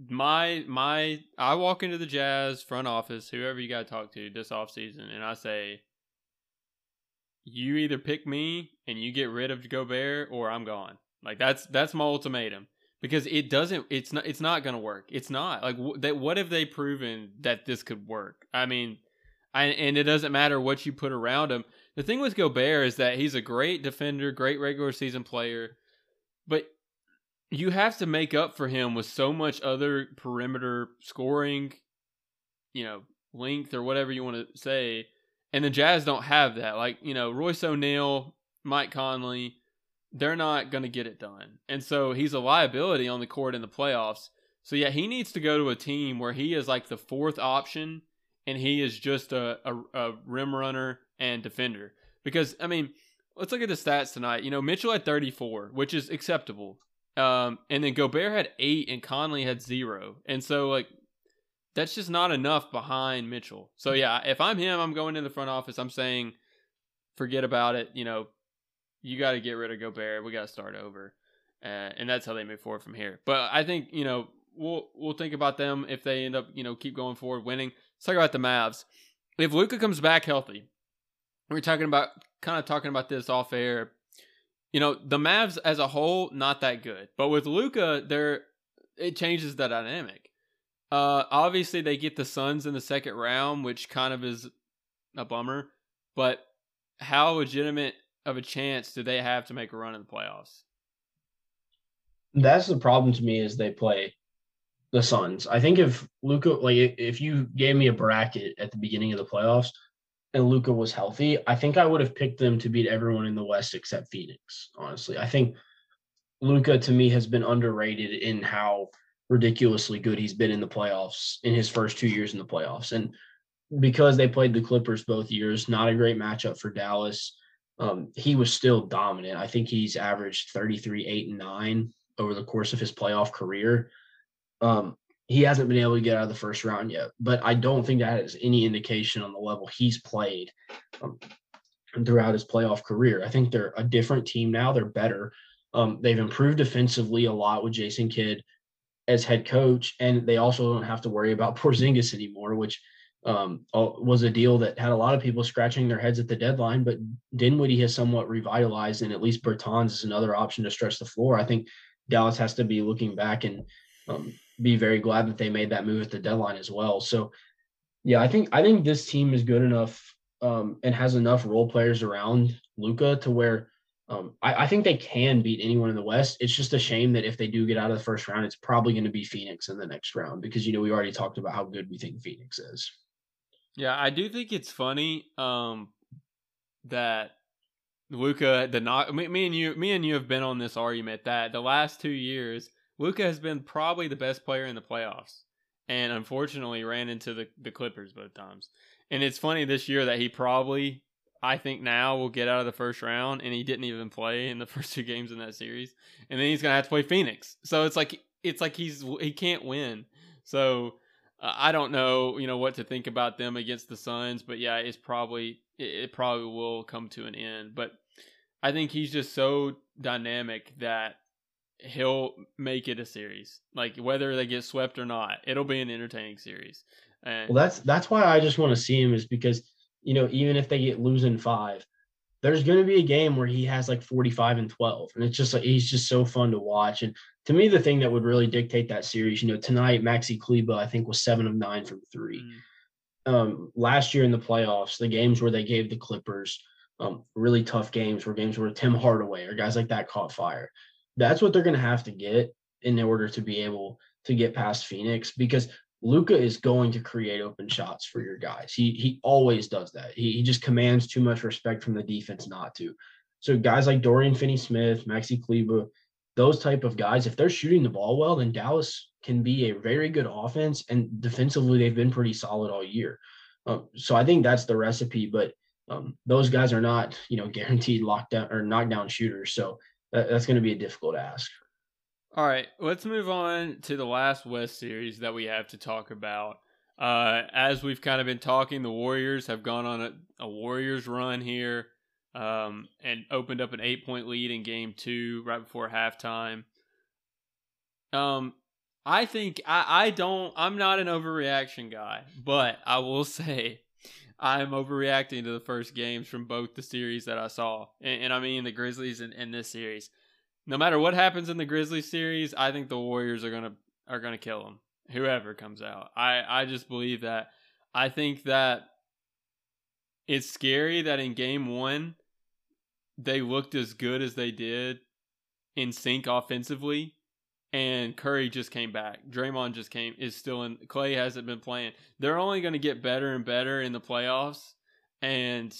My my I walk into the Jazz front office, whoever you gotta talk to this offseason, and I say, You either pick me and you get rid of Gobert or I'm gone. Like that's that's my ultimatum. Because it doesn't it's not it's not gonna work. It's not. Like that what have they proven that this could work? I mean and it doesn't matter what you put around him. The thing with Gobert is that he's a great defender, great regular season player, but you have to make up for him with so much other perimeter scoring, you know, length or whatever you want to say. And the Jazz don't have that. Like, you know, Royce O'Neale, Mike Conley, they're not going to get it done. And so he's a liability on the court in the playoffs. So, yeah, he needs to go to a team where he is like the fourth option and he is just a, a, a rim runner and defender. Because I mean, let's look at the stats tonight. You know, Mitchell had 34, which is acceptable. Um, and then Gobert had eight, and Conley had zero. And so like that's just not enough behind Mitchell. So yeah, if I'm him, I'm going in the front office. I'm saying, forget about it. You know, you got to get rid of Gobert. We got to start over, uh, and that's how they move forward from here. But I think you know we'll we'll think about them if they end up you know keep going forward winning. Let's talk about the Mavs. If Luka comes back healthy, we're talking about kind of talking about this off air. You know, the Mavs as a whole not that good, but with Luka, there it changes the dynamic. Uh, obviously, they get the Suns in the second round, which kind of is a bummer. But how legitimate of a chance do they have to make a run in the playoffs? That's the problem to me is they play the Suns. I think if Luka, like if you gave me a bracket at the beginning of the playoffs and Luka was healthy, I think I would have picked them to beat everyone in the West except Phoenix. Honestly, I think Luka to me has been underrated in how ridiculously good he's been in the playoffs in his first two years in the playoffs, and because they played the Clippers both years, not a great matchup for Dallas. Um, he was still dominant. I think he's averaged 33, 8, and 9 over the course of his playoff career. Um, he hasn't been able to get out of the first round yet, but I don't think that has any indication on the level he's played um, throughout his playoff career. I think they're a different team now. They're better. Um, they've improved defensively a lot with Jason Kidd. as head coach, and they also don't have to worry about *laughs* Porzingis anymore, which um, was a deal that had a lot of people scratching their heads at the deadline. But Dinwiddie has somewhat revitalized, and at least Bertans is another option to stretch the floor. I think Dallas has to be looking back and um, be very glad that they made that move at the deadline as well. So, yeah, I think I think this team is good enough um, and has enough role players around Luka to where um, I, I, think they can beat anyone in the West. It's just a shame that if they do get out of the first round, it's probably going to be Phoenix in the next round because you know we already talked about how good we think Phoenix is. Yeah, I do think it's funny um, that Luka the not me, me and you me and you have been on this argument that the last two years Luka has been probably the best player in the playoffs, and unfortunately ran into the the Clippers both times. And it's funny this year that he probably I think now will get out of the first round, and he didn't even play in the *laughs* first two games in that series, and then he's gonna have to play Phoenix. So it's like it's like he's he can't win. So uh, I don't know, you know, what to think about them against the Suns, but yeah, it's probably it, it probably will come to an end. But I think he's just so dynamic that he'll make it a series. Like whether they get swept or not, it'll be an entertaining series. And well, that's that's why I just want to see him is because you know, even if they get losing five, there's going to be a game where he has like 45 and 12. And it's just like, he's just so fun to watch. And to me, the thing that would really dictate that series, you know, tonight, Maxi Kleber, I think, was seven of nine from three. Mm. Um, last year in the playoffs, the games where they gave the Clippers um, really tough games were games where Tim Hardaway or guys like that caught fire. That's what they're going to have to get in order to be able to get past Phoenix because Luka is going to create open shots for your guys. He he always does that. He, he just commands too much respect from the defense not to. So guys like Dorian Finney-Smith, Maxi Kleber, those type of guys, if they're shooting the ball well, then Dallas can be a very good offense. And defensively, they've been pretty solid all year. Um, so I think that's the recipe. But um, those guys are not, you know, *laughs* guaranteed lockdown or knockdown shooters. So that, that's going to be a difficult ask. All right, let's move on to the last West series that we have to talk about. Uh, as we've kind of been talking, the Warriors have gone on a, a Warriors run here um, and opened up an eight point lead in game two right before halftime. Um, I think I, I don't, I'm not an overreaction guy, but I will *laughs* say I'm overreacting to the first games from both the series that I saw. And, and I mean the Grizzlies and, and this series no matter what happens in the Grizzlies series, I think the Warriors are gonna are gonna kill them. Whoever comes out, I I just believe that. I think that it's scary that in Game One they looked as good as they did in sync offensively, and Curry just came back. Draymond just came is still in. Klay hasn't been playing. They're only going to get better and better in the playoffs, and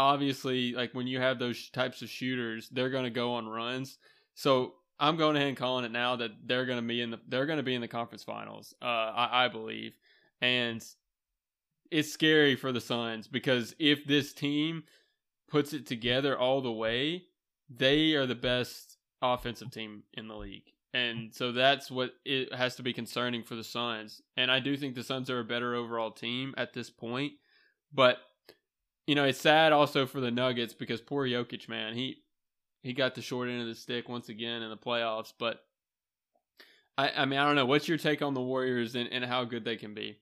obviously like when you have those types of shooters, they're going to go on runs. So I'm going ahead and calling it now that they're going to be in the they're going to be in the conference finals. Uh, I, I believe, and it's scary for the Suns because if this team puts it together all the way, they are the best offensive team in the league. And so that's what it has to be concerning for the Suns. And I do think the Suns are a better overall team at this point. But you know, it's sad also for the Nuggets because poor Jokic, man, he he got the short end of the stick once again in the playoffs. But I, I mean, I don't know. What's your take on the Warriors and, and how good they can be?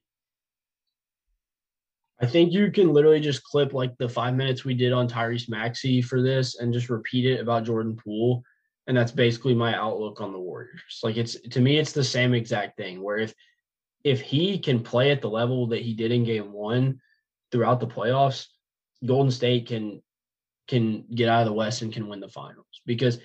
I think you can literally just clip like the five minutes we did on Tyrese Maxey for this and just repeat it about Jordan Poole. And that's basically my outlook on the Warriors. Like it's to me, it's the same exact thing where if if he can play at the level that he did in game one throughout the playoffs, Golden State can can get out of the West and can win the finals because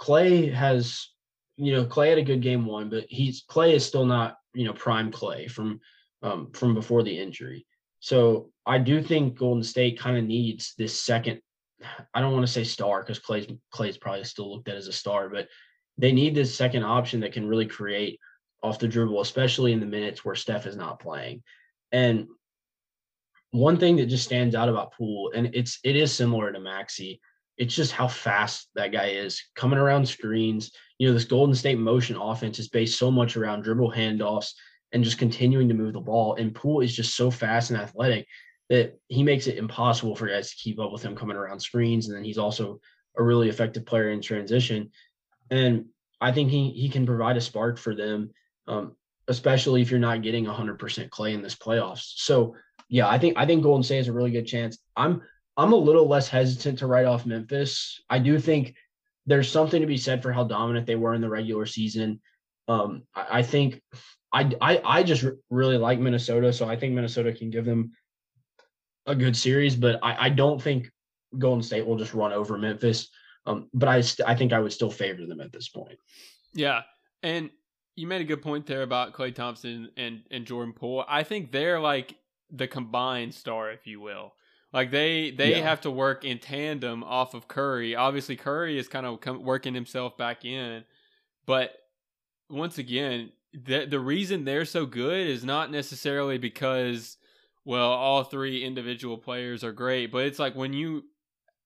Klay has, you know, Klay had a good game one, but he's Klay is still not, you know, prime Klay from um, from before the injury. So I do think Golden State kind of needs this second. I don't want to say star because Klay's Klay's probably still looked at as a star, but they need this second option that can really create off the dribble, especially in the minutes where Steph is not playing. And one thing that just stands out about Poole, and it's it is similar to Maxey, It's just how fast that guy is coming around screens. You know, this Golden State motion offense is based so much around dribble handoffs and just continuing to move the ball. And Poole is just so fast and athletic that he makes it impossible for guys to keep up with him coming around screens. And then he's also a really effective player in transition. And I think he he can provide a spark for them, um, especially if you're not getting 100% Klay in this playoffs. So yeah, I think I think Golden State has a really good chance. I'm I'm a little less hesitant to write off Memphis. I do think there's something to be said for how dominant they were in the regular season. Um, I, I think I, I I just really like Minnesota, so I think Minnesota can give them a good series, but I, I don't think Golden State will just run over Memphis. Um, but I st- I think I would still favor them at this point. Yeah, and you made a good point there about Klay Thompson and and Jordan Poole. I think they're like the combined star, if you will. Like they they yeah. have to work in tandem off of Curry. Obviously, Curry is kind of come, working himself back in, but once again, the the reason they're so good is not necessarily because well all three individual players are great, but it's like when you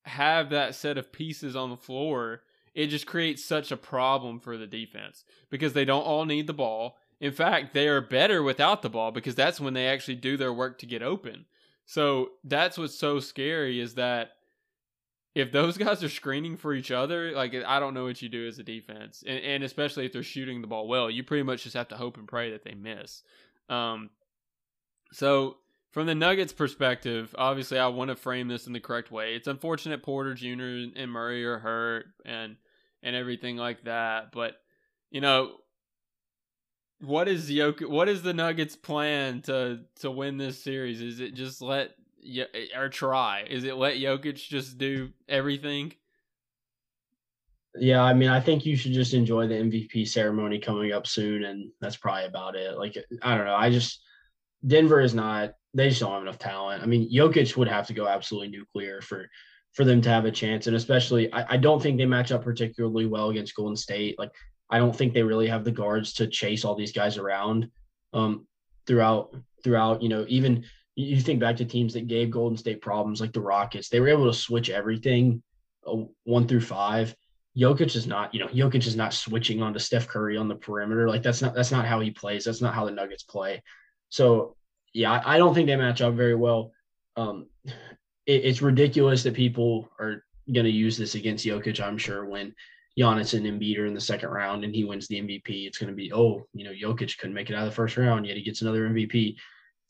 have that set of pieces on the floor, it just creates such a problem for the defense because they don't all need the ball. In fact, they are better without the ball because that's when they actually do their work to get open. So that's what's so scary is that if those *laughs* guys are screening for each other, like I don't know what you do as a defense, and, and especially if they're shooting the ball well, you pretty much just have to hope and pray that they miss. Um, so from the Nuggets' perspective, obviously, I want to frame this in the correct way. It's unfortunate Porter Jr. and Murray are hurt and and everything like that, but you know, what is Jokic, What is the Nuggets' plan to to win this series? Is it just let or try? Is it let Jokic just do everything? Yeah, I mean, I think you should just enjoy the MVP ceremony coming up soon, and that's probably about it. Like, I don't know. I just Denver is not they just don't have enough talent. I mean, Jokic would have to go absolutely nuclear for for them to have a chance. And especially, I, I don't think they match up particularly well against Golden State. Like, I don't think they really have the guards to chase all these guys around um, throughout throughout. You know, even you think back to teams that gave Golden State problems, like the Rockets. They were able to switch everything uh, one through five. Jokic is not, you know, Jokic is not switching onto Steph Curry on the perimeter. Like that's not that's not how he plays. That's not how the Nuggets play. So yeah, I, don't think they match up very well. Um, it, it's ridiculous that people are going to use this against Jokic. I'm sure when Giannis and Embiid are in the second round and he wins the MVP, it's going to be oh, you know, Jokic couldn't make it out of the first round, yet he gets another MVP,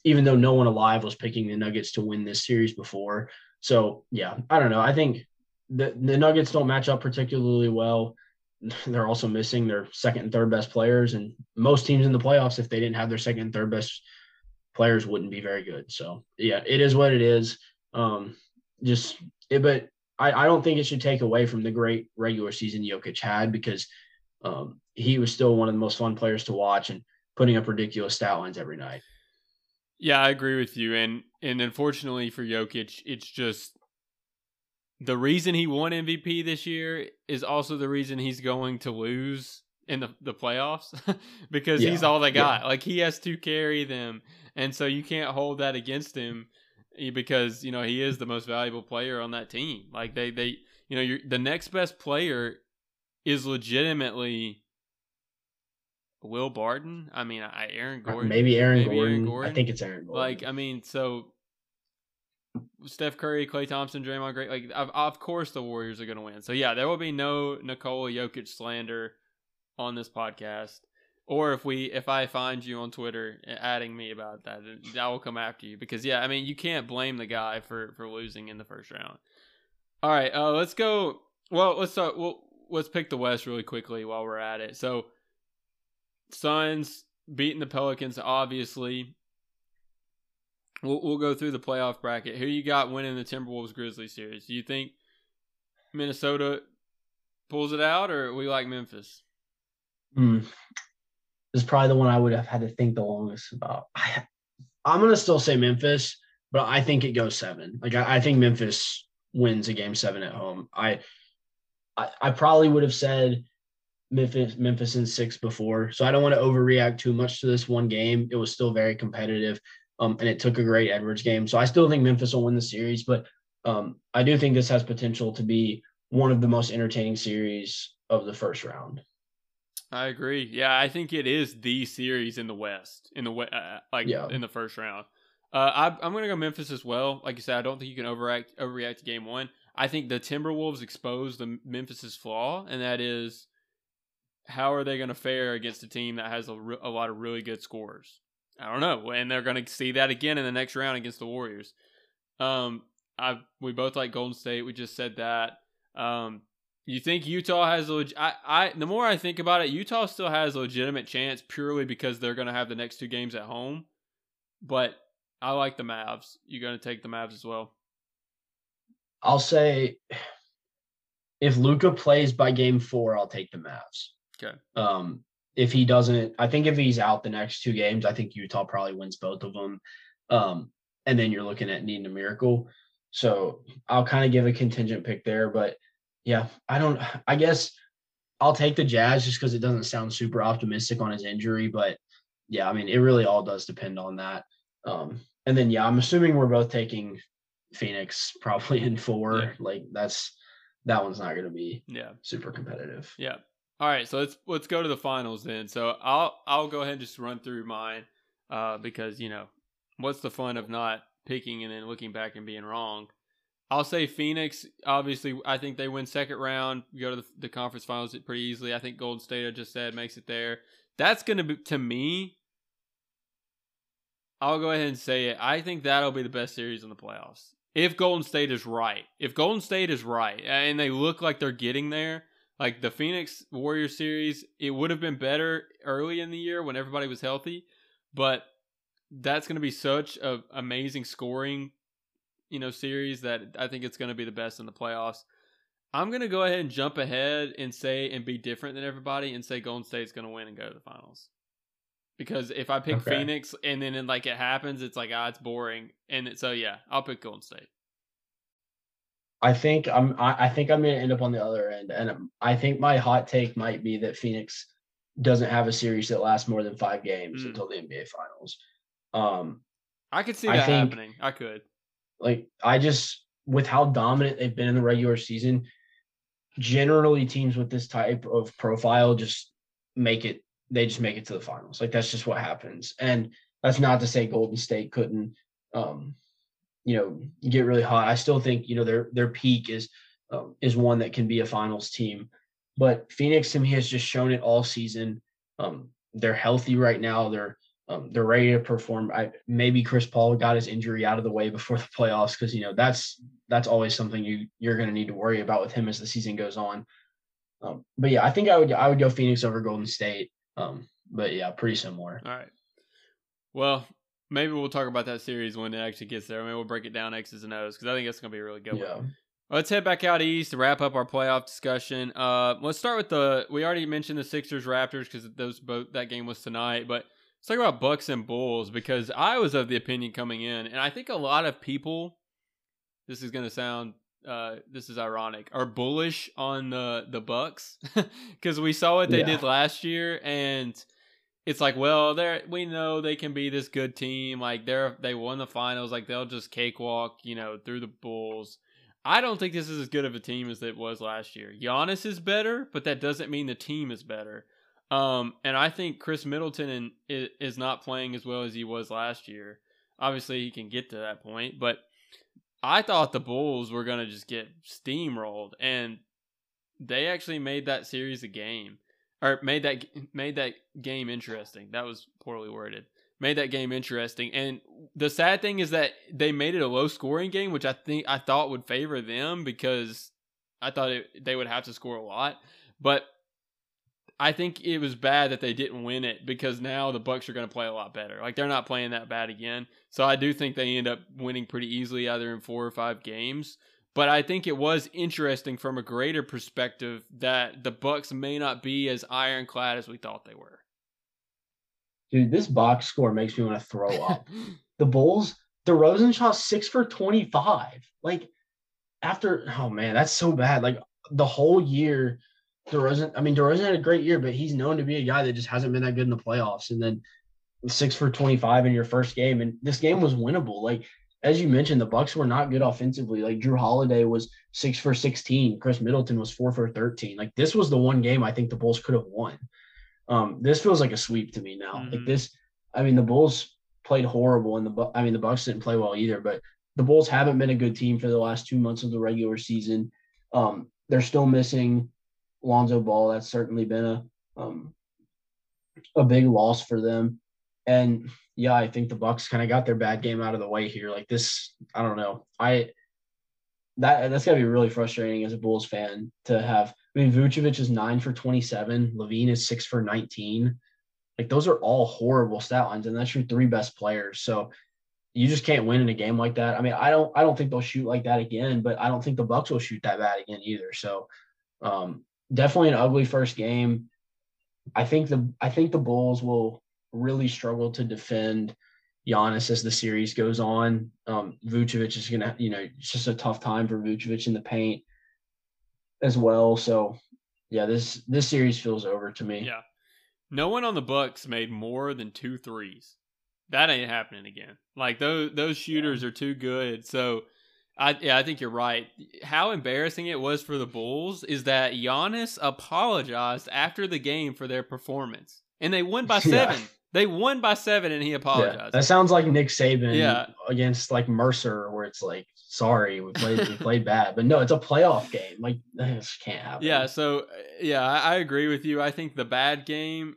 even though no one alive was picking the Nuggets to win this series before. So yeah, I don't know. I think the the Nuggets don't match up particularly well. *laughs* They're also missing their second and third best players, and most teams in the playoffs, if they didn't have their second and third best players wouldn't be very good. So yeah, it is what it is. Um, just it, but I, I don't think it should take away from the great regular season Jokic had because um, he was still one of the most fun players to watch and putting up ridiculous stat lines every night. Yeah, I agree with you. And and unfortunately for Jokic, it's just the reason he won MVP this year is also the reason he's going to lose in the, the playoffs *laughs* because yeah. he's all they got. Yeah. Like he has to carry them and so you can't hold that against him eh, because you know he is the most valuable player on that team. Like they they you know you the next best player is legitimately Will Barton. I mean, I Aaron uh, Gordon. Maybe Aaron, maybe Gordon. Aaron Gordon. I think it's Aaron Gordon. Like I mean, so Steph Curry, Klay Thompson, Draymond Green. Like of, of course the Warriors are going to win. So yeah, there will be no Nikola Jokic slander on this podcast. Or if we if I find you on Twitter adding me about that, then I will come after you because yeah, I mean you can't blame the guy for for losing in the first round. All right, uh, let's go. Well, let's start. Well, let's pick the West really quickly while we're at it. So, Suns beating the Pelicans, obviously. We'll we'll go through the playoff bracket. Who you got winning the Timberwolves Grizzlies series? Do you think Minnesota pulls it out, or we like Memphis? Hmm is probably the one I would have had to think the longest about. I, am gonna still say Memphis, but I think it goes seven. Like I, I think Memphis wins a game seven at home. I, I, I probably would have said Memphis Memphis in six before, so I don't want to overreact too much to this one game. It was still very competitive, um, and it took a great Edwards game. So I still think Memphis will win the series, but um, I do think this has potential to be one of the most entertaining series of the first round. I agree. Yeah, I think it is the series in the West in the uh, uh, like yeah. in the first round. Uh, I, am going to go Memphis as well. Like you said, I don't think you can overreact overreact to game one. I think the Timberwolves exposed the Memphis's flaw, and that is how are they going to fare against a team that has a, re- a lot of really good scores? I don't know, and they're going to see that again in the next round against the Warriors. Um, I we both like Golden State. We just said that. Um, you think Utah has a leg- I, I the more I think about it, Utah still has a legitimate chance purely because they're going to have the next two games at home. But I like the Mavs. You're going to take the Mavs as well. I'll say if Luka plays by game four, I'll take the Mavs. Okay. Um, if he doesn't, I think if he's out the next two games, I think Utah probably wins both of them. Um, and then you're looking at needing a miracle. So I'll kind of give a contingent pick there, but yeah, I don't. I guess I'll take the Jazz just because it doesn't sound super optimistic on his injury, but yeah, I mean it really all does depend on that. Um, and then yeah, I'm assuming we're both taking Phoenix probably in four. Yeah. Like that's that one's not going to be yeah super competitive. Yeah. All right, so let's let's go to the finals then. So I'll I'll go ahead and just run through mine uh, because you know what's the fun of not picking and then looking back and being wrong. I'll say Phoenix. Obviously, I think they win second round. Go to the, the conference finals pretty easily. I think Golden State, I just said, makes it there. That's going to be to me. I'll go ahead and say it. I think that'll be the best series in the playoffs if Golden State is right. If Golden State is right and they look like they're getting there, like the Phoenix Warriors series, it would have been better early in the year when everybody was healthy, but that's going to be such a amazing scoring, you know, series that I think it's going to be the best in the playoffs. I'm going to go ahead and jump ahead and say and be different than everybody and say Golden State's going to win and go to the finals. Because if I pick okay. Phoenix and then like it happens, it's like ah, it's boring. And it, so yeah, I'll pick Golden State. I think I'm. I think I'm going to end up on the other end, and I think my hot take might be that Phoenix doesn't have a series that lasts more than five games mm. until the NBA Finals. Um, I could see that think, happening. I could. Like I just with how dominant they've been in the regular season, generally teams with this type of profile just make it they just make it to the finals. Like that's just what happens. And that's not to say Golden State couldn't um, you know, get really hot. I still think, you know, their their peak is um, is one that can be a finals team. But Phoenix to me has just shown it all season. Um, they're healthy right now. They're um, they're ready to perform. I, maybe Chris Paul got his injury out of the way before *laughs* the playoffs because you know that's that's always something you you're going to need to worry about with him as the season goes on. Um, but yeah, I think I would I would go Phoenix over Golden State. Um, but yeah, pretty similar. All right. Well, maybe we'll talk about that series when it actually gets there. Maybe we'll break it down X's and O's because I think that's going to be a really good yeah. one. Let's head back out east to wrap up our playoff discussion. Uh, let's start with the. We already mentioned the Sixers Raptors because those both that game was tonight, but let's talk about Bucks and Bulls because I was of the opinion coming in, and I think a lot of people. This is going to sound. Uh, this is ironic. Are bullish on the the Bucks *laughs* because we saw what they yeah. did last year, and it's like, well, they we know they can be this good team. Like they're they won the finals. Like they'll just cakewalk, you know, through the Bulls. I don't think this is as good of a team as it was last year. Giannis is better, but that doesn't mean the team is better. Um, and I think Khris Middleton in, is not playing as well as he was last year. Obviously, he can get to that point, but I thought the Bulls were going to just get steamrolled, and they actually made that series a game or made that made that game interesting. That was poorly worded. Made that game interesting. And the sad thing is that they made it a low scoring game, which I think I thought would favor them because I thought it, they would have to score a lot. But I think it was bad that they didn't win it because now the Bucks are going to play a lot better. Like they're not playing that bad again. So I do think they end up winning pretty easily either in 4 or 5 games. But I think it was interesting from a greater perspective that the Bucks may not be as ironclad as we thought they were. Dude, this box score makes me want to throw *laughs* up. the Bulls, DeRozan shot six for 25. Like after, oh man, that's so bad. Like the whole year, DeRozan, I mean, DeRozan had a great year, but he's known to be a guy that just hasn't been that good in the playoffs. And then six for 25 in your first game. And this game was winnable. Like as you mentioned, the Bucks were not good offensively. Like Jrue Holiday was six for sixteen. Khris Middleton was four for thirteen. Like this was the one game I think the Bulls could have won. Um, this feels like a sweep to me now. Mm-hmm. Like this, I mean, the Bulls played horrible, and the I mean the Bucks didn't play well either. But the Bulls haven't been a good team for the last two months of the regular season. Um, they're still missing Lonzo Ball. That's certainly been a um, a big loss for them. And yeah, I think the Bucks kind of got their bad game out of the way here. Like this, I don't know. I that that's gotta be really frustrating as a Bulls fan to have. I mean, Vucevic is nine for twenty-seven. LaVine is six for nineteen. Like those are all horrible stat lines, and that's your three best players. So you just can't win in a game like that. I mean, I don't I don't think they'll shoot like that again, but I don't think the Bucks will shoot that bad again either. So um, definitely an ugly first game. I think the I think the Bulls will really struggle to defend Giannis as the series goes on. Um, Vucevic is gonna, you know, it's just a tough time for Vucevic in the paint as well. So yeah, this this series feels over to me. Yeah. No one on the Bucks made more than two threes. That ain't happening again. Like those those shooters are too good. So I yeah, I think you're right. How embarrassing it was for the Bulls is that Giannis apologized after the game for their performance. And they won by *laughs* seven. Yeah. They won by seven, and he apologized. Yeah, that sounds like Nick Saban yeah. against like Mercer, where it's like, "Sorry, we played we played bad," but no, it's a playoff game. Like *sighs* this can't happen. Yeah. So yeah, I, I agree with you. I think the bad game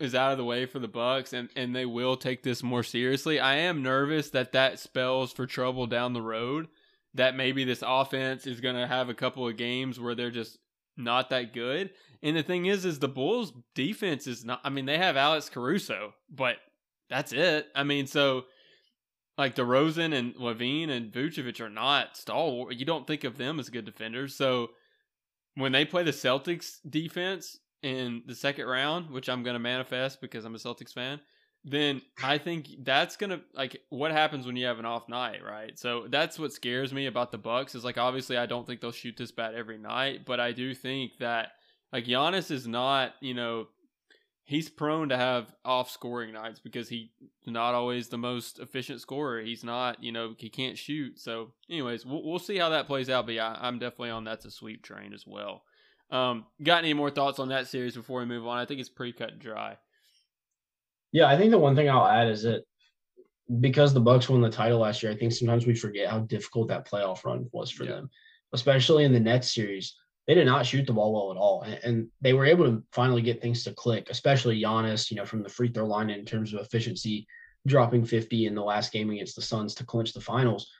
is out of the way for the Bucks, and and they will take this more seriously. I am nervous that that spells for trouble down the road. That maybe this offense is going to have a couple of games where they're just not that good. And the thing is, is the Bulls defense is not. I mean, they have Alex Caruso, but that's it. I mean, so like DeRozan and LaVine and Vucevic are not stalwart. You don't think of them as good defenders. So when they play the Celtics defense in the second round, which I'm going to manifest because I'm a Celtics fan, then I think that's gonna like what happens when you have an off night, right? So that's what scares me about the Bucks is like obviously I don't think they'll shoot this bad every night, but I do think that like Giannis is not, you know, he's prone to have off scoring nights because he's not always the most efficient scorer. He's not, you know, he can't shoot. So, anyways, we'll, we'll see how that plays out. But yeah, I'm definitely on that's a sweep train as well. Um, got any more thoughts on that series before we move on? I think it's pretty cut and dry. Yeah, I think the one thing I'll add is that because the Bucks won the title last year, I think sometimes we forget how difficult that playoff run was for yeah. them, especially in the Nets series they did not shoot the ball well at all. And, and, they were able to finally get things to click, especially Giannis, you know, from the free throw line in terms of efficiency, dropping 50 in the last game against the Suns to clinch the finals.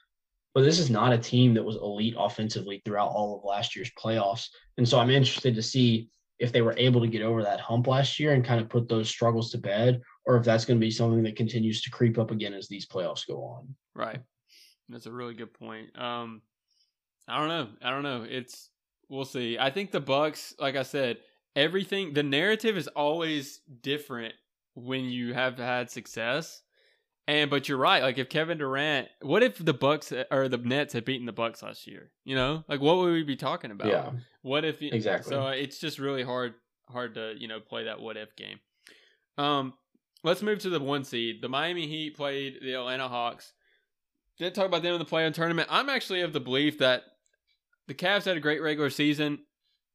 But this is not a team that was elite offensively throughout all of last year's playoffs. And so I'm interested to see if they were able to get over that hump last year and kind of put those struggles to bed, or if that's going to be something that continues to creep up again as these playoffs go on. Right. That's a really good point. Um, I don't know. I don't know. It's We'll see. I think the Bucks, like I said, everything the narrative is always different when you have had success. And but you're right. Like if Kevin Durant, what if the Bucks or the Nets had beaten the Bucks last year? You know, like what would we be talking about? Yeah. What if exactly? So it's just really hard, hard to you know play that what if game. Um, let's move to the one seed. The Miami Heat played the Atlanta Hawks. Didn't talk about them in the play-in tournament. I'm actually of the belief that the Cavs had a great regular season.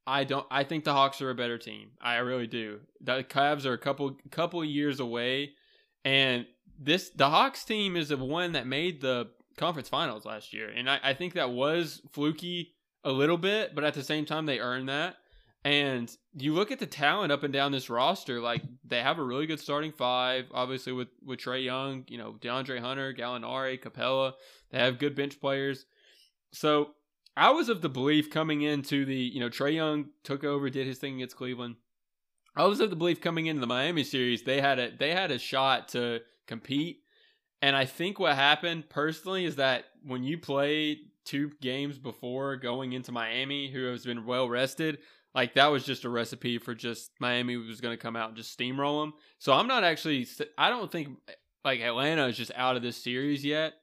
I don't. I think the Hawks are a better team. I really do. The Cavs are a couple couple years away, and this the Hawks team is the one that made the conference finals last year, and I, I think that was fluky a little bit, but at the same time they earned that. And you look at the talent up and down this roster, like they have a really good starting five, obviously with with Trae Young, you know, DeAndre Hunter, Gallinari, Capela. They have good bench players. So I was of the belief coming into the, you know, Trae Young took over, did his thing against Cleveland. I was of the belief coming into the Miami series, they had a they had a shot to compete. And I think what happened personally is that when you play two games before going into Miami, who has been well rested, like that was just a recipe for just Miami was going to come out and just steamroll them. So I'm not actually, I don't think like Atlanta is just out of this series yet.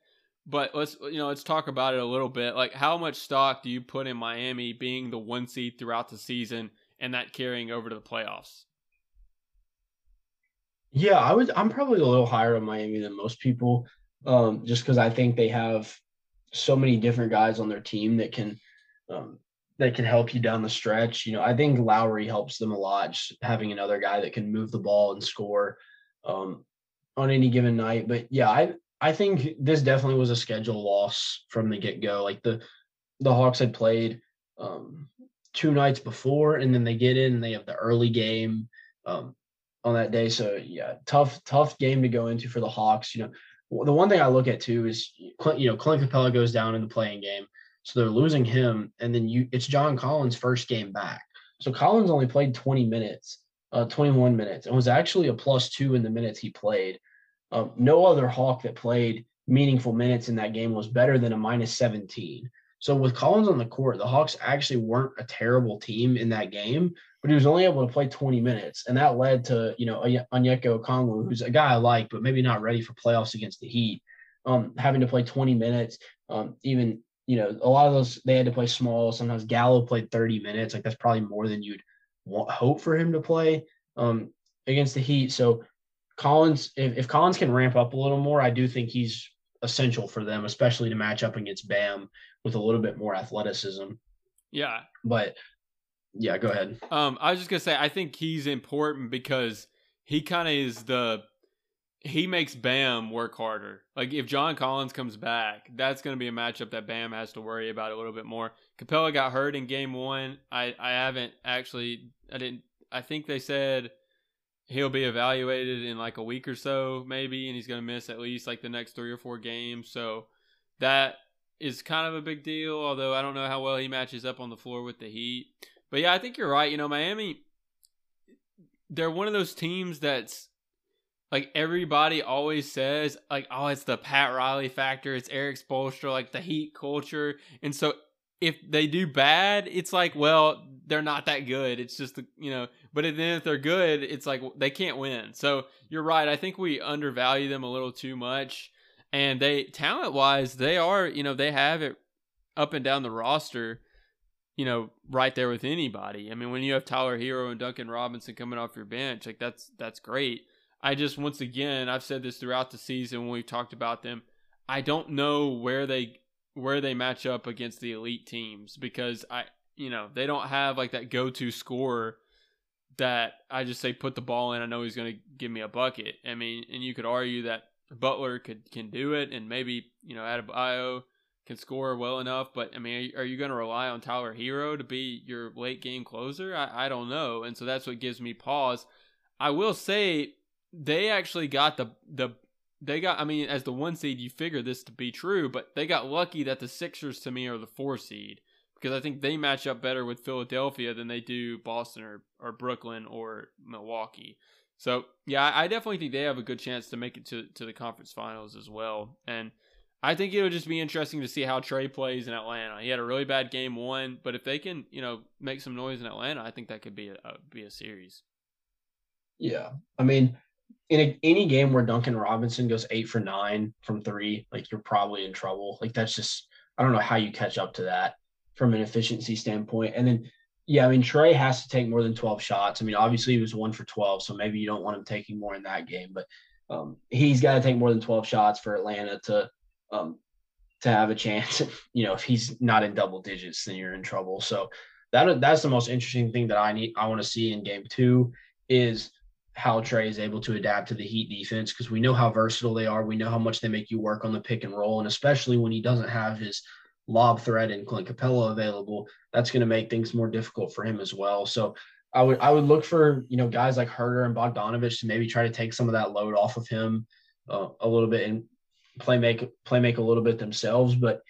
But let's you know let's talk about it a little bit. Like, how much stock do you put in Miami being the one seed throughout the season and that carrying over to the playoffs? Yeah, I would. I'm probably a little higher on Miami than most people, um, just because I think they have so many different guys on their team that can um, that can help you down the stretch. You know, I think Lowry helps them a lot, just having another guy that can move the ball and score um, on any given night. But yeah, I I think this definitely was a schedule loss from the get go. Like the the Hawks had played um, two nights before, and then they get in and they have the early game um, on that day. So yeah, tough, tough game to go into for the Hawks. You know, the one thing I look at too is you know Clint Capela goes down in the playing game, so they're losing him, and then you it's John Collins' first game back. So Collins only played 20 minutes, uh, 21 minutes, and was actually a plus two in the minutes he played. Um, no other Hawk that played meaningful minutes in that game was better than a minus 17. So with Collins on the court, the Hawks actually weren't a terrible team in that game, but he was only able to play 20 minutes. And that led to, you know, Onyeka Okongwu, who's a guy I like, but maybe not ready for playoffs against the Heat, um, having to play 20 minutes. Um, even, you know, a lot of those, they had to play small. Sometimes Gallo played 30 minutes. Like that's probably more than you'd want, hope for him to play um, against the Heat. So Collins, if, if Collins can ramp up a little more, I do think he's essential for them, especially to match up against Bam with a little bit more athleticism. Yeah. But yeah, go ahead. Um, I was just gonna say I think he's important because he kind of is the he makes Bam work harder. Like if John Collins comes back, that's going to be a matchup that Bam has to worry about a little bit more. Capela got hurt in game one. I I haven't actually I didn't I think they said he'll be evaluated in like a week or so maybe and he's going to miss at least like the next 3 or 4 games. So that is kind of a big deal although I don't know how well he matches up on the floor with the Heat. But yeah, I think you're right. You know, Miami they're one of those teams that's like everybody always says like oh it's the Pat Riley factor, it's Erik Spoelstra, like the Heat culture. And so if they do bad, it's like, well, they're not that good. It's just you know, but then if they're good, it's like they can't win. So you're right. I think we undervalue them a little too much. And they talent wise, they are, you know, they have it up and down the roster, you know, right there with anybody. I mean, when you have Tyler Herro and Duncan Robinson coming off your bench, like that's that's great. I just once again, I've said this throughout the season when we've talked about them. I don't know where they where they match up against the elite teams because I you know, they don't have like that go-to scorer that I just say put the ball in. I know he's going to give me a bucket. I mean, and you could argue that Butler could can do it, and maybe you know Adebayo can score well enough. But I mean, are, are you going to rely on Tyler Herro to be your late game closer? I, I don't know, and so that's what gives me pause. I will say they actually got the the they got. I mean, as the one seed, you figure this to be true, but they got lucky that the Sixers to me are the four seed because I think they match up better with Philadelphia than they do Boston or, or Brooklyn or Milwaukee. So yeah, I definitely think they have a good chance to make it to to the conference finals as well. And I think it'll just be interesting to see how Trae plays in Atlanta. He had a really bad game one, but if they can, you know, make some noise in Atlanta, I think that could be a, be a series. Yeah, I mean, in a, any game where Duncan Robinson goes eight for nine from three, like you're probably in trouble. Like that's just I don't know how you catch up to that from an efficiency standpoint. And then, yeah, I mean, Trae has to take more than 12 shots. I mean, obviously he was one for 12, so maybe you don't want him taking more in that game, but um, he's got to take more than 12 shots for Atlanta to um, to have a chance. *laughs* you know, if he's not in double digits, then you're in trouble. So that that's the most interesting thing that I need. I want to see in game two is how Trae is able to adapt to the Heat defense because we know how versatile they are. We know how much they make you work on the pick and roll, and especially when he doesn't have his lob threat and Clint Capela available, that's going to make things more difficult for him as well. So I would I would look for you know guys like Huerter and Bogdanovic to maybe try to take some of that load off of him uh, a little bit and play make play make a little bit themselves. But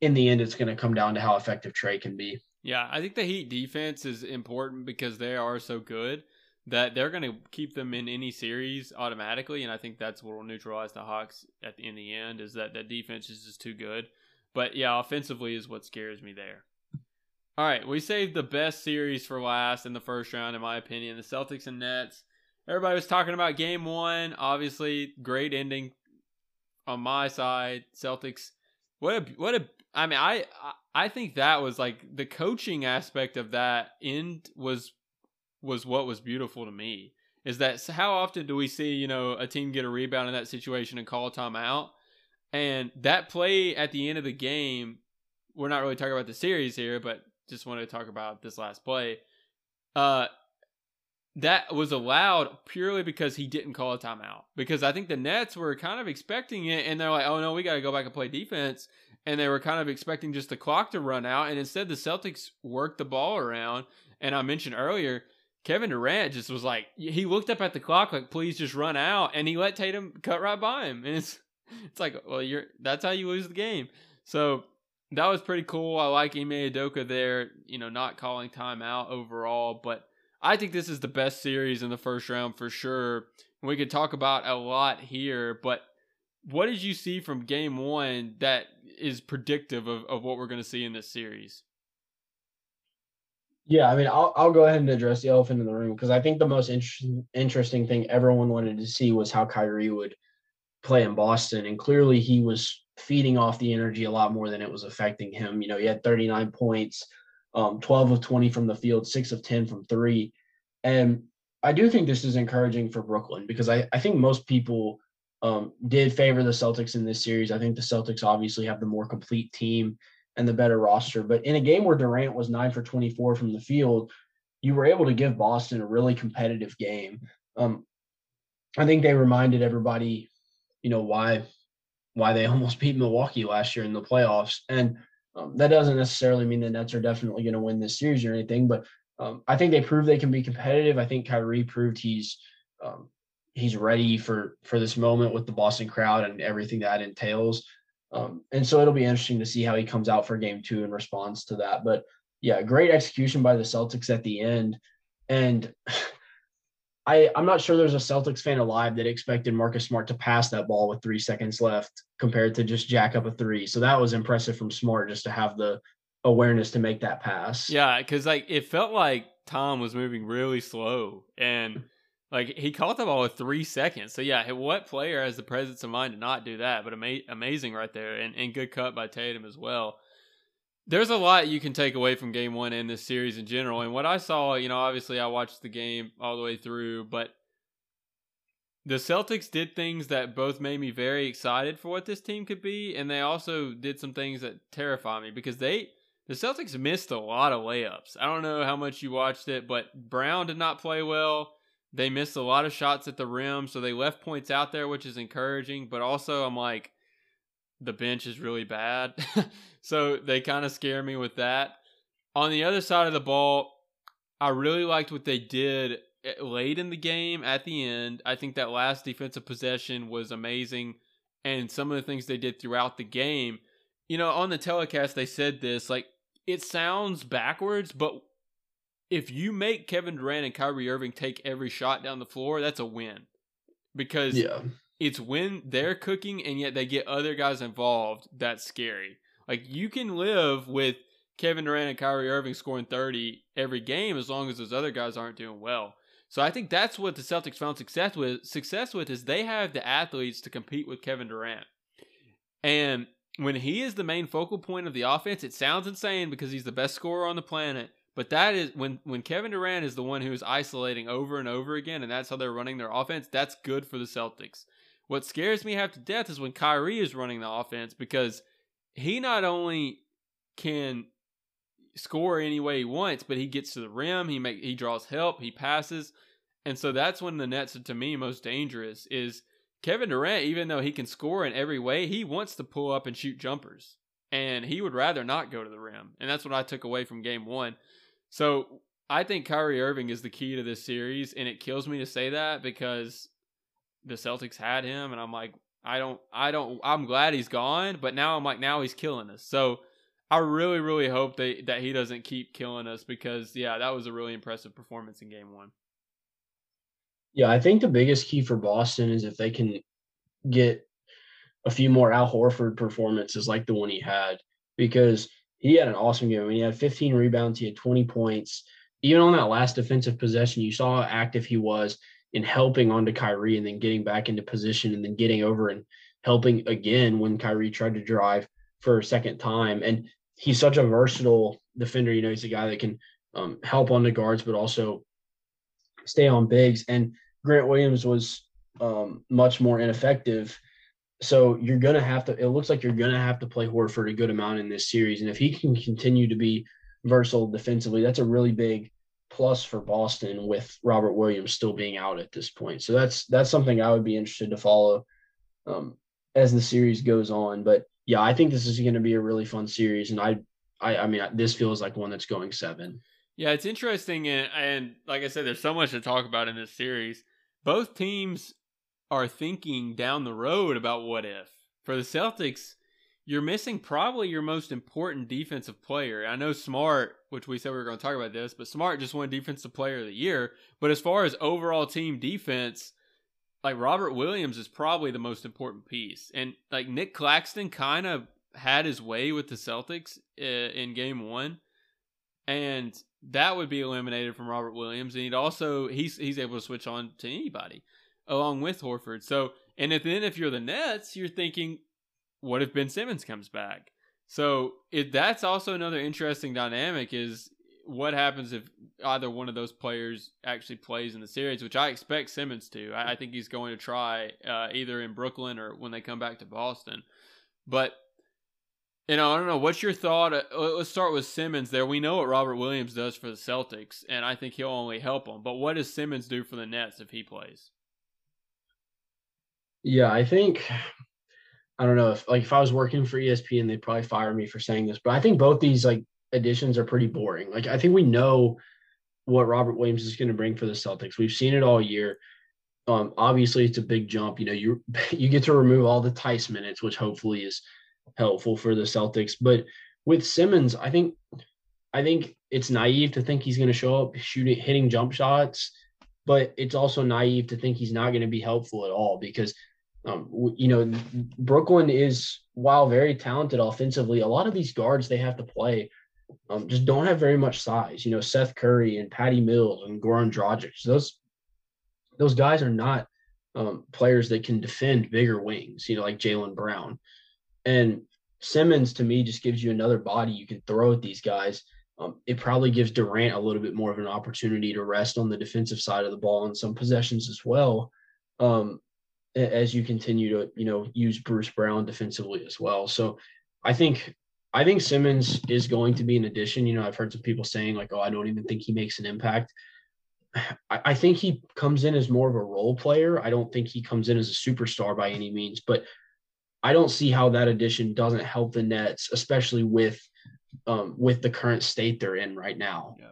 in the end, it's going to come down to how effective Trae can be. Yeah, I think the Heat defense is important because they are so good that they're going to keep them in any series automatically, and I think that's what will neutralize the Hawks at the, in the end. Is that that defense is just too good. But yeah, offensively is what scares me there. All right, we saved the best series for last in the first round, in my opinion. The Celtics and Nets. Everybody was talking about game one. Obviously, great ending on my side. Celtics. What a what a. I mean, I I think that was like the coaching aspect of that end was was what was beautiful to me. Is that how often do we see you know a team get a rebound in that situation and call a timeout? And that play at the end of the game, we're not really talking about the series here, but just wanted to talk about this last play. Uh, that was allowed purely because he didn't call a timeout. Because I think the Nets were kind of expecting it, and they're like, "Oh no, we got to go back and play defense." And they were kind of expecting just the clock to run out, and instead the Celtics worked the ball around. And I mentioned earlier, Kevin Durant just was like he looked up at the clock like please just run out and he let Tatum cut right by him and it's *laughs* it's like well you're that's how you lose the game. So that was pretty cool. I like Ime Udoka there, you know, not calling timeout overall, but I think this is the best series in the first round for sure. We could talk about a lot here, but what did you see from game one that is predictive of, of what we're going to see in this series? Yeah, I mean, I'll I'll go ahead and address the elephant in the room because I think the most interesting interesting thing everyone wanted to see was how Kyrie would play in Boston, and clearly he was feeding off the energy a lot more than it was affecting him. You know, he had 39 points, um, 12 of 20 from the field, six of 10 from three, and I do think this is encouraging for Brooklyn because I I think most people um, did favor the Celtics in this series. I think the Celtics obviously have the more complete team and the better roster. But in a game where Durant was nine for 24 from the field, you were able to give Boston a really competitive game. Um, I think they reminded everybody, you know, why why they *laughs* almost beat Milwaukee last year in the playoffs. And um, that doesn't necessarily mean the Nets are definitely going to win this series or anything, but um, I think they proved they can be competitive. I think Kyrie proved he's um, he's ready for for this moment with the Boston crowd and everything that entails. Um, and so it'll be interesting to see how he comes out for game two in response to that. But yeah, great execution by the Celtics at the end. And *sighs* I, I'm not sure there's a Celtics fan alive that expected Marcus Smart to pass that ball with three seconds left compared to just jack up a three. So that was impressive from Smart just to have the awareness to make that pass. Yeah, because like it felt like Tom was moving really slow and like he caught the ball with three seconds. So yeah, what player has the presence of mind to not do that? But ama- amazing right there, and, and good cut by Tatum as well. There's a lot you can take away from game one in this series in general. And what I saw, you know, obviously I watched the game all the way through, but the Celtics did things that both made me very excited for what this team could be, and they also did some things that terrify me because they the Celtics missed a lot of layups. I don't know how much you watched it, but Brown did not play well. They missed a lot of shots at the rim, so they left points out there, which is encouraging. But also, I'm like, the bench is really bad. *laughs* so they kind of scare me with that. On the other side of the ball, I really liked what they did eh, late in the game at the end. I think that last defensive possession was amazing. And some of the things they did throughout the game. You know, on the telecast, they said this like, it sounds backwards, but if you make Kevin Durant and Kyrie Irving take every shot down the floor, that's a win. Because yeah. it's when they're cooking and yet they get other guys involved that's scary. Like you can live with Kevin Durant and Kyrie Irving scoring 30 every game as long as those other guys aren't doing well. So I think that's what the Celtics found success with. Success with is they have the athletes to compete with Kevin Durant. And when he is the main focal point of the offense, it sounds insane because he's the best scorer on the planet. But that is when when Kevin Durant is the one who is isolating over and over again, and that's how they're running their offense. That's good for the Celtics. What scares me half to death is when Kyrie is running the offense because he not only can score any way he wants, but he gets to the rim, he make he draws help, he passes, and so that's when the Nets are to me most dangerous. Is Kevin Durant, even though he can score in every way, he wants to pull up and shoot jumpers, and he would rather not go to the rim, and that's what I took away from Game One. So I think Kyrie Irving is the key to this series, and it kills me to say that because the Celtics had him, and I'm like, I don't, I don't, I'm glad he's gone, but now I'm like, now he's killing us. So I really, really hope that that he doesn't keep killing us because yeah, that was a really impressive performance in Game One. Yeah, I think the biggest key for Boston is if they can get a few more Al Horford performances like the one he had, because he had an awesome game. I mean, he had 15 rebounds, he had 20 points. Even on that last defensive possession, you saw how active he was in helping onto Kyrie and then getting back into position and then getting over and helping again when Kyrie tried to drive for a second time. And he's such a versatile defender. You know, he's a guy that can um, help on the guards, but also stay on bigs. And Grant Williams was um, much more ineffective so you're gonna have to. It looks like you're gonna have to play Horford a good amount in this series, and if he can continue to be versatile defensively, that's a really big plus for Boston with Robert Williams still being out at this point. So that's that's something I would be interested to follow um, as the series goes on. But yeah, I think this is going to be a really fun series, and I, I, I mean, this feels like one that's going seven. Yeah, it's interesting, and, and like I said, there's so much to talk about in this series. Both teams are thinking down the road about what if. For the Celtics, you're missing probably your most important defensive player. I know Smart, which we said we were going to talk about this, but Smart just won Defensive Player of the Year. But as far as overall team defense, like Robert Williams is probably the most important piece. And like Nic Claxton kind of had his way with the Celtics uh, in game one. And that would be eliminated from Robert Williams, and he'd also he's he's able to switch on to anybody along with Horford. So, and if, then if you're the Nets, you're thinking, what if Ben Simmons comes back? So, it that's also another interesting dynamic is what happens if either one of those players actually plays in the series, which I expect Simmons to. I, I think he's going to try uh, either in Brooklyn or when they come back to Boston. But you know, I don't know. What's your thought? Uh, let's start with Simmons there. We know what Robert Williams does for the Celtics, and I think he'll only help them. But what does Simmons do for the Nets if he plays? Yeah, I think I don't know if like if I was working for ESPN, they'd probably fire me for saying this, but I think both these like additions are pretty boring. Like I think we know what Robert Williams is going to bring for the Celtics. We've seen it all year. Um, obviously, it's a big jump. You know, you *laughs* you get to remove all the Theis minutes, which hopefully is helpful for the Celtics. But with Simmons, I think I think it's naive to think he's going to show up shooting hitting jump shots, but it's also naive to think he's not going to be helpful at all because um, you know Brooklyn is while very talented offensively, a lot of these guards they have to play um, just don't have very much size. You know, Seth Curry and Patty Mills and Goran Dragic, those those guys are not um, players that can defend bigger wings. You know, like Jaylen Brown. And Simmons to me just gives you another body you can throw at these guys. Um, it probably gives Durant a little bit more of an opportunity to rest on the defensive side of the ball in some possessions as well. Um, as you continue to you know use Bruce Brown defensively as well. So I think I think Simmons is going to be an addition. You know, I've heard some people saying like, "Oh, I don't even think he makes an impact." *sighs* I, think he comes in as more of a role player. I don't think he comes in as a superstar by any means, but I don't see how that addition doesn't help the Nets, especially with um, with the current state they're in right now. Yeah.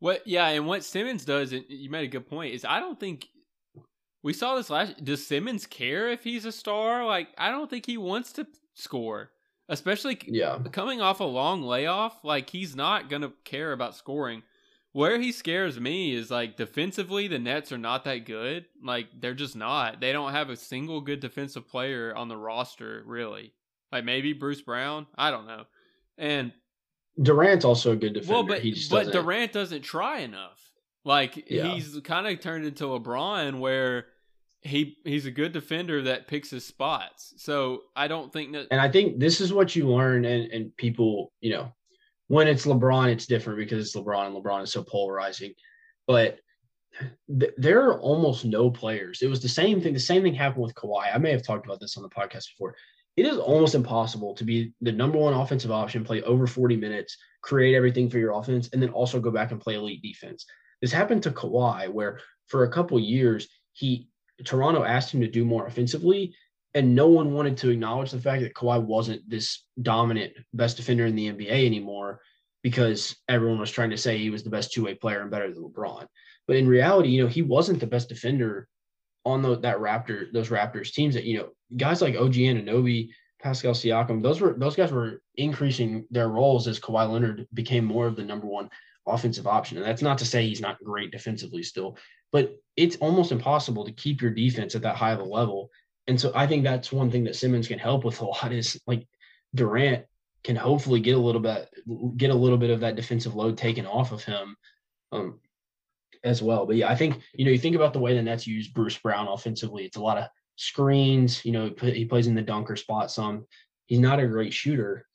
What? Yeah, and what Simmons does, and you made a good point, is I don't think we saw this last. Does Simmons care if he's a star? Like, I don't think he wants to score, especially yeah. coming off a long layoff. Like, he's not gonna care about scoring. Where he scares me is like defensively, the Nets are not that good. Like they're just not. They don't have a single good defensive player on the roster, really. Like maybe Bruce Brown. I don't know. And Durant's also a good defender. Well, but but doesn't. Durant doesn't try enough. Like yeah. he's kind of turned into LeBron, where he he's a good defender that picks his spots. So I don't think that. And I think this is what you learn, and and people, you know, when it's LeBron, it's different because it's LeBron and LeBron is so polarizing. But th- there are almost no players. It was the same thing. The same thing happened with Kawhi. I may have talked about this on the podcast before. It is almost impossible to be the number one offensive option, play over 40 minutes, create everything for your offense, and then also go back and play elite defense. This happened to Kawhi, where for a couple years, he Toronto asked him to do more offensively, and no one wanted to acknowledge the fact that Kawhi wasn't this dominant best defender in the NBA anymore because everyone was trying to say he was the best two-way player and better than LeBron. But in reality, you know, he wasn't the best defender on the, that Raptor, those Raptors teams that, you know, guys like OG Anunoby, Pascal Siakam, those were those guys were increasing their roles as Kawhi Leonard became more of the number one offensive option. And that's not to say he's not great defensively still, but it's almost impossible to keep your defense at that high of a level and so I think that's one thing that Simmons can help with a lot is like Durant can hopefully get a little bit get a little bit of that defensive load taken off of him um, as well. But yeah, I think you know you think about the way the Nets use Bruce Brown offensively. It's a lot of screens. You know, he plays in the dunker spot some. He's not a great shooter.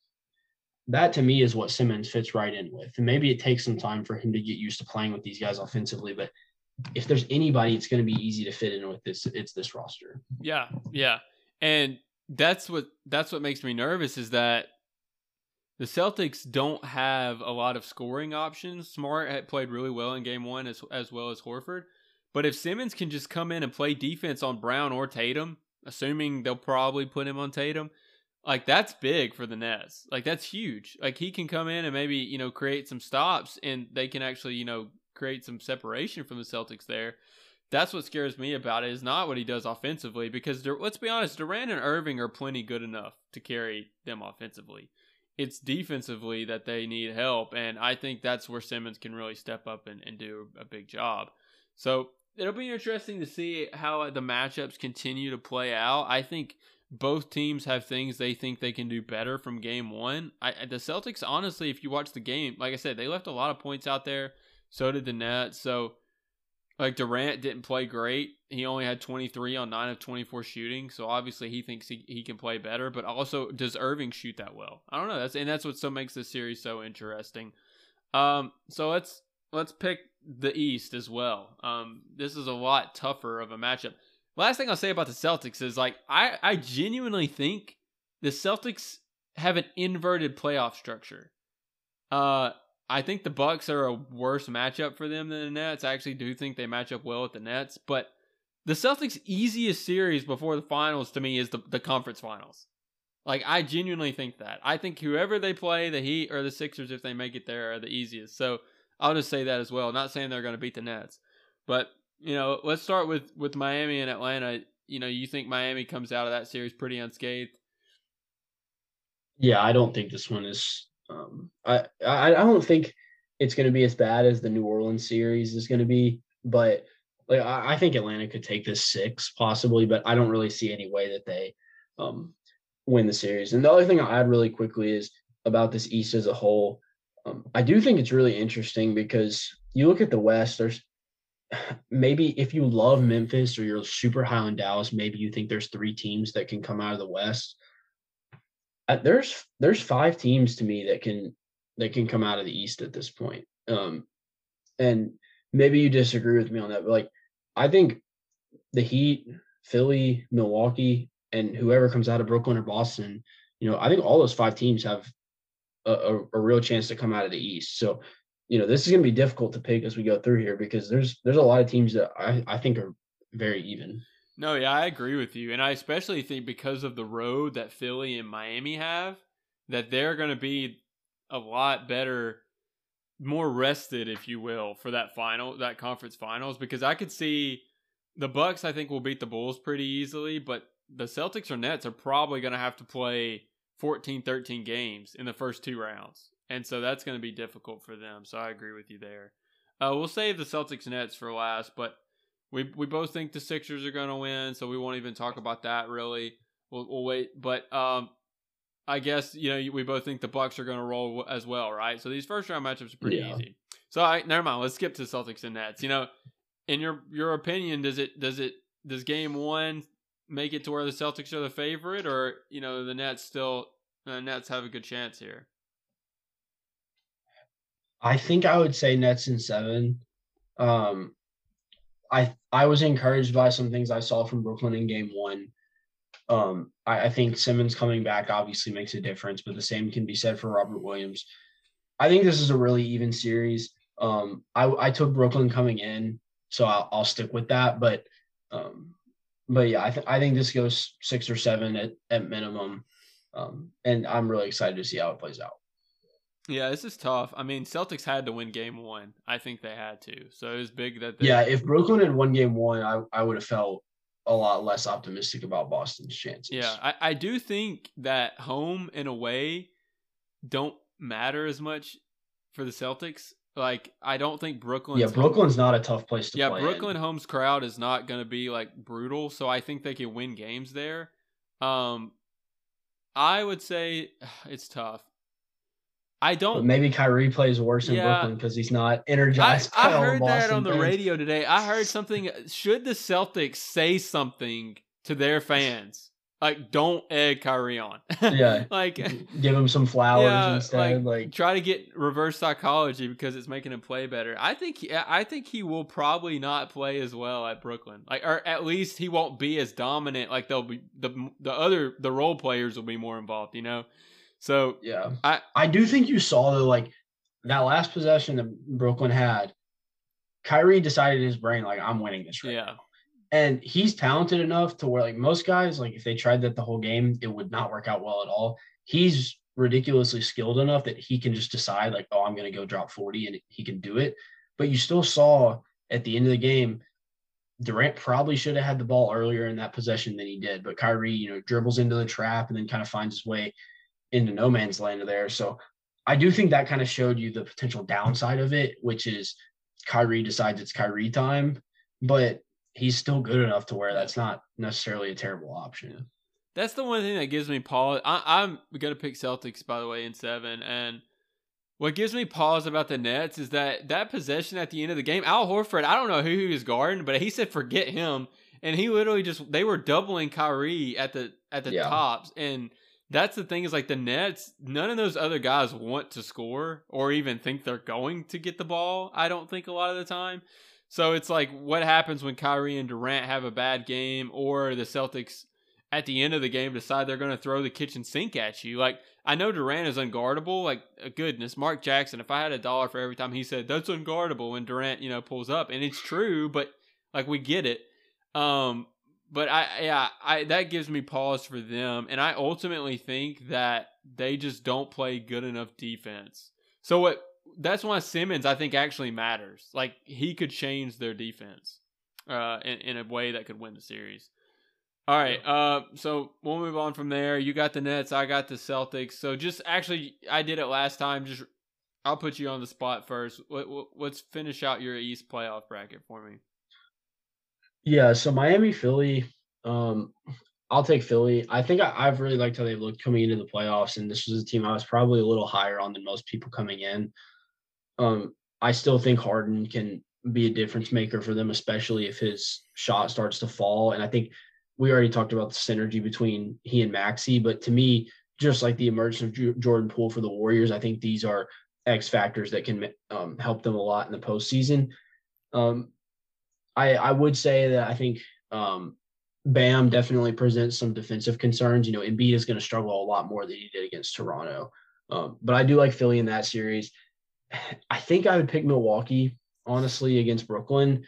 That to me is what Simmons fits right in with. And maybe it takes some time for him to get used to playing with these guys offensively, but if there's anybody it's going to be easy to fit in with this it's this roster yeah yeah and that's what that's what makes me nervous is that the Celtics don't have a lot of scoring options. Smart had played really well in game one as as well as Horford. But if Simmons can just come in and play defense on Brown or Tatum, assuming they'll probably put him on Tatum, like that's big for the Nets. Like that's huge. Like he can come in and maybe you know create some stops, and they can actually you know create some separation from the Celtics there. That's what scares me about it. Is not what he does offensively because let's be honest, Durant and Irving are plenty good enough to carry them offensively. It's defensively that they need help, and I think that's where Simmons can really step up and, and do a big job. So it'll be interesting to see how the matchups continue to play out. I think both teams have things they think they can do better from game one. I, the Celtics, honestly, if you watch the game, like I said, they left a lot of points out there. So did the Nets. So, like Durant didn't play great. He only had 23 on 9 of 24 shooting. So obviously he thinks he, he can play better. But also, does Irving shoot that well? I don't know. That's and that's what so makes this series so interesting. Um, so let's let's pick the East as well. Um, this is a lot tougher of a matchup. Last thing I'll say about the Celtics is like I I genuinely think the Celtics have an inverted playoff structure. Uh I think the Bucks are a worse matchup for them than the Nets. I actually do think they match up well with the Nets, but the Celtics' easiest series before the finals to me is the, the conference finals. Like I genuinely think that. I think whoever they play, the Heat or the Sixers, if they make it there, are the easiest. So I'll just say that as well. Not saying they're going to beat the Nets, but you know, let's start with with Miami and Atlanta. You know, you think Miami comes out of that series pretty unscathed? Yeah, I don't think this one is. Um, I I, don't think it's going to be as bad as the New Orleans series is going to be, but like I, I, think Atlanta could take this six possibly, but I don't really see any way that they um, win the series. And the other thing I'll add really quickly is about this East as a whole. Um, I do think it's really interesting because you look at the West. There's *sighs* maybe if you love Memphis or you're super high on Dallas, maybe you think there's three teams that can come out of the West. There's there's five teams to me that can that can come out of the East at this point. Um, and maybe you disagree with me on that, but like I think the Heat, Philly, Milwaukee, and whoever comes out of Brooklyn or Boston, you know, I think all those five teams have a, a, a real chance to come out of the East. So you know, this is going to be difficult to pick as we go through here because there's there's a lot of teams that I, I think are very even. No, yeah, I agree with you. And I especially think because of the road that Philly and Miami have, that they're going to be a lot better, more rested, if you will, for that final, that conference finals. Because I could see the Bucks, I think, will beat the Bulls pretty easily, but the Celtics or Nets are probably going to have to play 14, 13 games in the first two rounds and so that's going to be difficult for them. So I agree with you there. Uh, we'll save the Celtics Nets for last, but we we both think the Sixers are going to win, so we won't even talk about that really. We'll, we'll wait, but um, I guess you know we both think the Bucks are going to roll as well, right? So these first round matchups are pretty yeah. easy. So I never mind. Let's skip to Celtics and Nets. You know, in your your opinion, does it does it does game one make it to where the Celtics are the favorite, or you know the Nets still the Nets have a good chance here? I think I would say Nets in seven. Um, I I was encouraged by some things I saw from Brooklyn in game one. Um, I, I, think Simmons coming back obviously makes a difference, but the same can be said for Robert Williams. I think this is a really even series. Um, I, I took Brooklyn coming in, so I'll, I'll stick with that. But um, but yeah, I think I think this goes six or seven at, at minimum. Um, and I'm really excited to see how it plays out. Yeah, this is tough. I mean, Celtics had to win game one. I think they had to. So it was big that they Yeah, if Brooklyn had won game one, I, I would have felt a lot less optimistic about Boston's chances. Yeah, I, I do think that home and away don't matter as much for the Celtics. Like, I don't think Brooklyn. Yeah, Brooklyn's home, not a tough place to yeah, play. Yeah, Brooklyn in. home's crowd is not going to be like brutal, so I think they can win games there. Um, I would say *sighs* it's tough. I don't. But maybe Kyrie plays worse in yeah, Brooklyn because he's not energized. I, I heard that on the fans. radio today. I heard something. Should the Celtics say something to their fans? Like, don't egg Kyrie on. *laughs* yeah. like, give him some flowers yeah, instead. Like, like, try to get reverse psychology because it's making him play better. I think. He, I think he will probably not play as well at Brooklyn. Like, or at least he won't be as dominant. Like, they'll be the the other the role players will be more involved. You know. So yeah, I I do think you saw the like that last possession that Brooklyn had. Kyrie decided in his brain like I'm winning this right yeah. now. And he's talented enough to where like most guys, like if they tried that the whole game, it would not work out well at all. He's ridiculously skilled enough that he can just decide like, oh, I'm going to go drop 40 and he can do it. But you still saw at the end of the game, Durant probably should have had the ball earlier in that possession than he did. But Kyrie, you know, dribbles into the trap and then kind of finds his way into no man's land there. So I do think that kind of showed you the potential downside of it, which is Kyrie decides it's Kyrie time, but he's still good enough to where that's not necessarily a terrible option. That's the one thing that gives me pause. I, am gonna pick Celtics by the way in seven, and what gives me pause about the Nets is that that possession at the end of the game, Al Horford. I don't know who he was guarding, but he said forget him, and he literally just they were doubling Kyrie at the at the yeah. tops, and that's the thing is like the Nets, none of those other guys want to score or even think they're going to get the ball. I don't think a lot of the time. So it's like what happens when Kyrie and Durant have a bad game or the Celtics at the end of the game decide they're going to throw the kitchen sink at you. Like I know Durant is unguardable. Like goodness, Mark Jackson. If I had a dollar for every time he said that's unguardable when Durant, you know, pulls up, and it's true, but like we get it. Um, but I yeah, I that gives me pause for them, and I ultimately think that they just don't play good enough defense. So what? That's why Simmons I think actually matters. Like he could change their defense, uh, in in a way that could win the series. All right, uh, so we'll move on from there. You got the Nets, I got the Celtics. So just actually, I did it last time. Just I'll put you on the spot first. Let, let's finish out your East playoff bracket for me. Yeah, so Miami, Philly. Um, I'll take Philly. I think I, have really liked how they've looked coming into the playoffs, and this was a team I was probably a little higher on than most people coming in. Um, I still think Harden can be a difference maker for them, especially if his shot starts to fall. And I think we already talked about the synergy between he and Maxey, but to me, just like the emergence of Jordan Poole for the Warriors, I think these are X factors that can um, help them a lot in the postseason. Um, I I would say that I think um, Bam definitely presents some defensive concerns. You know, Embiid is going to struggle a lot more than he did against Toronto. Um, but I do like Philly in that series. *sighs* I think I would pick Milwaukee honestly against Brooklyn,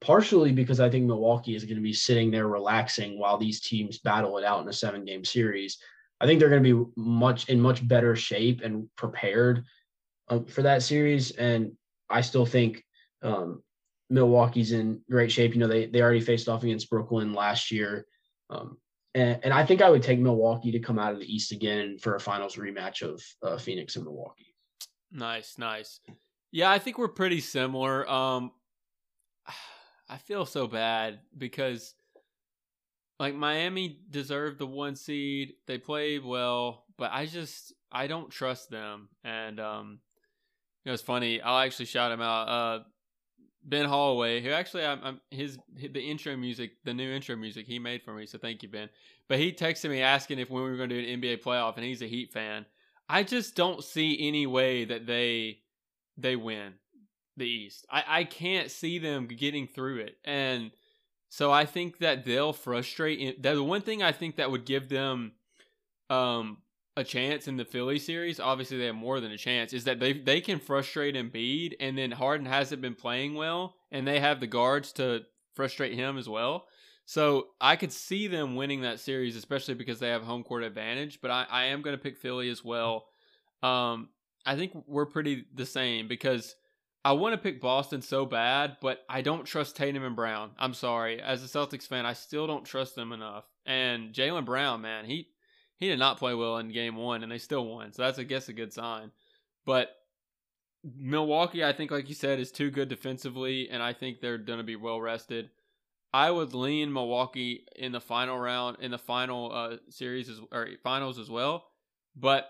partially because I think Milwaukee is going to be sitting there relaxing while these teams battle it out in a seven game series. I think they're going to be much in much better shape and prepared um, for that series. And I still think um, Milwaukee's in great shape. You know, they they already faced off against Brooklyn last year. Um, and, and I think I would take Milwaukee to come out of the East again for a finals rematch of uh, Phoenix and Milwaukee. Nice, nice. Yeah, I think we're pretty similar. Um, *sighs* I feel so bad because like Miami deserved the one seed. They played well, but I just I don't trust them. And um, it was funny. I'll actually shout him out. Uh, Ben Holloway, who actually I'm, I'm his, the intro music, the new intro music he made for me. So thank you, Ben. But he texted me asking if when we were going to do an NBA playoff, and he's a Heat fan. I just don't see any way that they they win the East. I I can't see them getting through it, and so I think that they'll frustrate. The one thing I think that would give them um a chance in the Philly series, obviously they have more than a chance, is that they they can frustrate Embiid and then Harden hasn't been playing well and they have the guards to frustrate him as well. So I could see them winning that series, especially because they have home court advantage. But I, I am going to pick Philly as well. Um, I think we're pretty the same because I want to pick Boston so bad, but I don't trust Tatum and Brown. I'm sorry. As a Celtics fan, I still don't trust them enough. And Jaylen Brown, man, he he did not play well in game one, and they still won. So that's, I guess, a good sign. But Milwaukee, I think, like you said, is too good defensively, and I think they're going to be well rested. I would lean Milwaukee in the final round, in the final uh, series as, or finals as well. But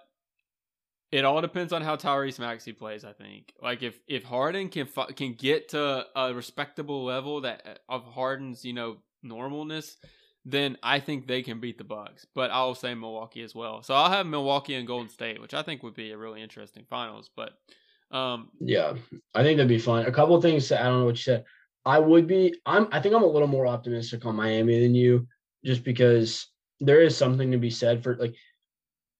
it all depends on how Tyrese Maxey plays. I think, like if if Harden can can get to a respectable level that of Harden's you know normalness, then I think they can beat the Bucks. But I'll say Milwaukee as well. So I'll have Milwaukee and Golden State, which I think would be a really interesting finals. But um, yeah, I think that'd be fun. A couple things. To, I don't know what you said. I would be. I'm. I think I'm a little more optimistic on Miami than you, just because there is something to be said for like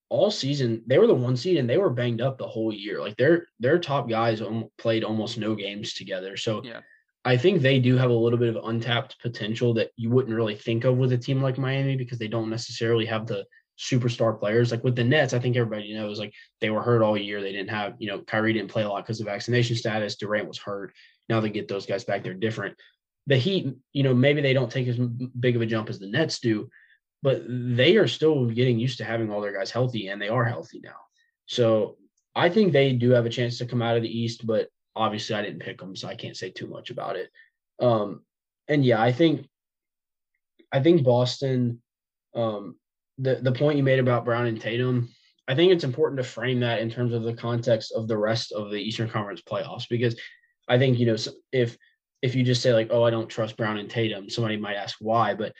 all season they were the one seed and they were banged up the whole year. Like their their top guys played almost no games together. So yeah. I think they do have a little bit of untapped potential that you wouldn't really think of with a team like Miami because they don't necessarily have the superstar players. Like with the Nets, I think everybody knows like they were hurt all year. They didn't have, you know, Kyrie didn't play a lot because of vaccination status. Durant was hurt. Now they get those guys back. They're different. The Heat, you know, maybe they don't take as big of a jump as the Nets do, but they are still getting used to having all their guys healthy and they are healthy now. So I think they do have a chance to come out of the East, but obviously I didn't pick them, so I can't say too much about it. Um, and yeah, I think I think Boston. Um, the the point you made about Brown and Tatum, I think it's important to frame that in terms of the context of the rest of the Eastern Conference playoffs because I think you know if if you just say like, oh, I don't trust Brown and Tatum, somebody might ask why, but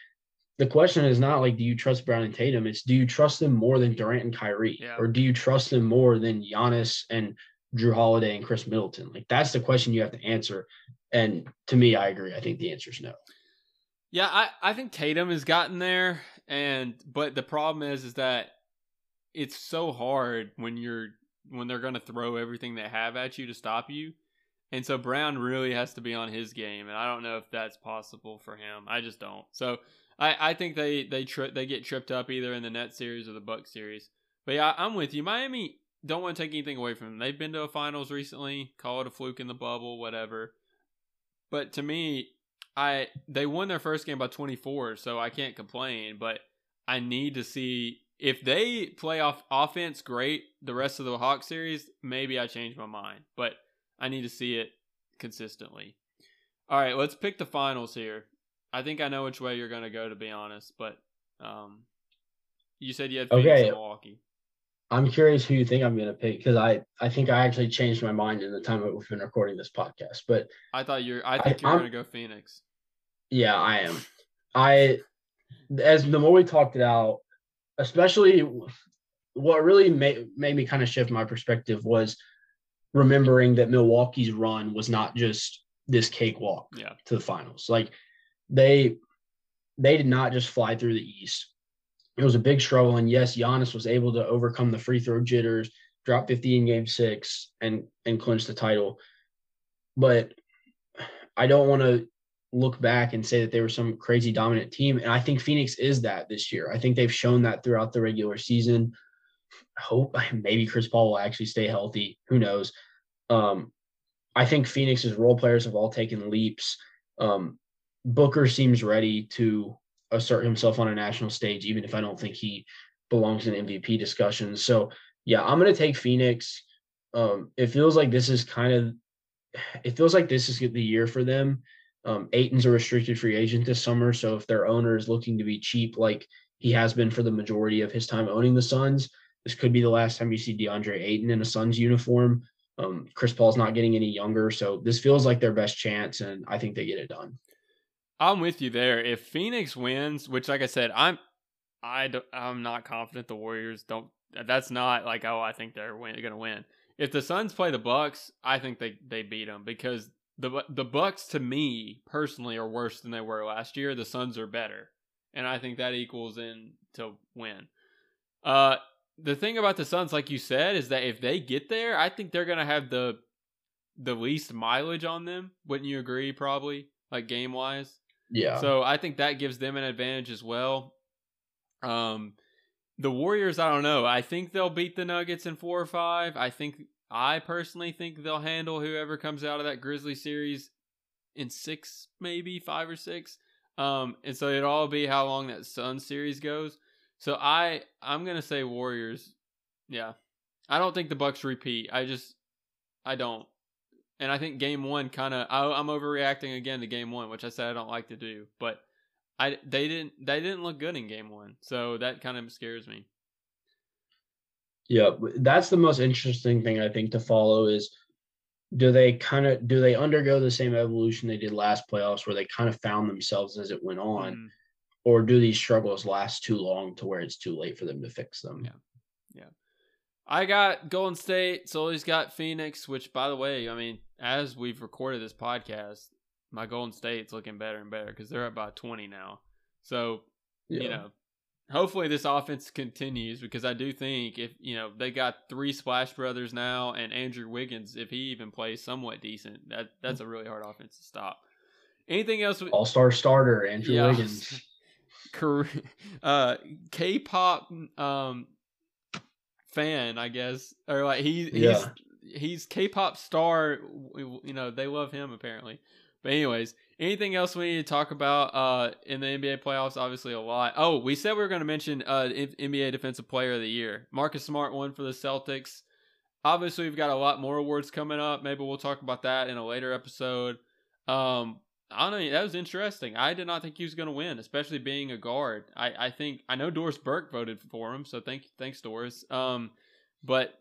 the question is not like, do you trust Brown and Tatum? It's do you trust them more than Durant and Kyrie? Yeah. Or do you trust them more than Giannis and Jrue Holiday and Khris Middleton? Like that's the question you have to answer. And to me, I agree. I think the answer is no. Yeah, I, I think Tatum has gotten there. And but the problem is is that it's so hard when you're when they're gonna throw everything they have at you to stop you. And so Brown really has to be on his game, and I don't know if that's possible for him. I just don't. So I, I think they they tri- they get tripped up either in the net series or the Buck series. But yeah, I'm with you. Miami don't want to take anything away from them. They've been to a finals recently. Call it a fluke in the bubble, whatever. But to me, I they won their first game by 24, so I can't complain. But I need to see if they play off offense great the rest of the Hawk series. Maybe I change my mind, but I need to see it consistently. All right, let's pick the finals here. I think I know which way you're gonna go, to be honest. But um, you said you had Phoenix okay. Milwaukee. I'm curious who you think I'm gonna pick because I I think I actually changed my mind in the time that we've been recording this podcast. But I thought you're I think I, you're I'm, gonna go Phoenix. Yeah, I am. I as the more we talked it out, especially what really made made me kind of shift my perspective was remembering that Milwaukee's run was not just this cakewalk yeah. to the finals. Like they they did not just fly through the East. It was a big struggle, and yes, Giannis was able to overcome the free throw jitters, drop 50 in Game Six, and and clinch the title. But I don't want to look back and say that they were some crazy dominant team, and I think Phoenix is that this year. I think they've shown that throughout the regular season. I hope *laughs* maybe Chris Paul will actually stay healthy. Who knows? Um, I think Phoenix's role players have all taken leaps. Um, Booker seems ready to assert himself on a national stage, even if I don't think he belongs in MVP discussions. So yeah, I'm gonna take Phoenix. Um, it feels like this is kind of it feels like this is the year for them. Um, Ayton's a restricted free agent this summer, so if their owner is looking to be cheap, like he has been for the majority of his time owning the Suns, this could be the last time you see DeAndre Ayton in a Suns uniform. Um, Chris Paul's not getting any younger, so this feels like their best chance, and I think they get it done. I'm with you there. If Phoenix wins, which like I said, I'm I I'm not confident the Warriors don't that's not like oh I think they're win, going to win. If the Suns play the Bucks, I think they they beat them because the the Bucks to me personally are worse than they were last year. The Suns are better. And I think that equals in to win. Uh the thing about the Suns like you said is that if they get there, I think they're going to have the the least mileage on them. Wouldn't you agree probably? Like game wise? Yeah. So I think that gives them an advantage as well. Um, the Warriors, I don't know. I think they'll beat the Nuggets in four or five. I think I personally think they'll handle whoever comes out of that Grizzly series in six, maybe five or six. Um, and so it'll all be how long that Sun series goes. So I I'm gonna say Warriors. Yeah, I don't think the Bucks repeat. I just I don't. And I think game one kind of I'm overreacting again to game one, which I said I don't like to do, but I they didn't they didn't look good in game one, so that kind of scares me. Yeah, that's the most interesting thing I think to follow is do they kind of do they undergo the same evolution they did last playoffs where they kind of found themselves as it went on, mm. or do these struggles last too long to where it's too late for them to fix them? Yeah, yeah. I got Golden State. Sully's got Phoenix, which, by the way, I mean, as we've recorded this podcast, my Golden State's looking better and better because they're up by 20 now. So, yeah. you know, hopefully this offense continues because I do think if, you know, they got three Splash Brothers now and Andrew Wiggins, if he even plays somewhat decent, that that's a really hard offense to stop. Anything else? All star starter Andrew yeah. Wiggins. *laughs* uh, K-pop um, fan, I guess, or like he he's yeah. he's K-pop star. You know, they love him apparently. But anyways, anything else we need to talk about uh, in the NBA playoffs? Obviously, a lot. Oh, we said we were going to mention uh, NBA Defensive Player of the Year. Marcus Smart won for the Celtics. Obviously, we've got a lot more awards coming up. Maybe we'll talk about that in a later episode. Um, I don't know. That was interesting. I did not think he was going to win, especially being a guard. I, I think I know Doris Burke voted for him, so thank thanks Doris. Um, but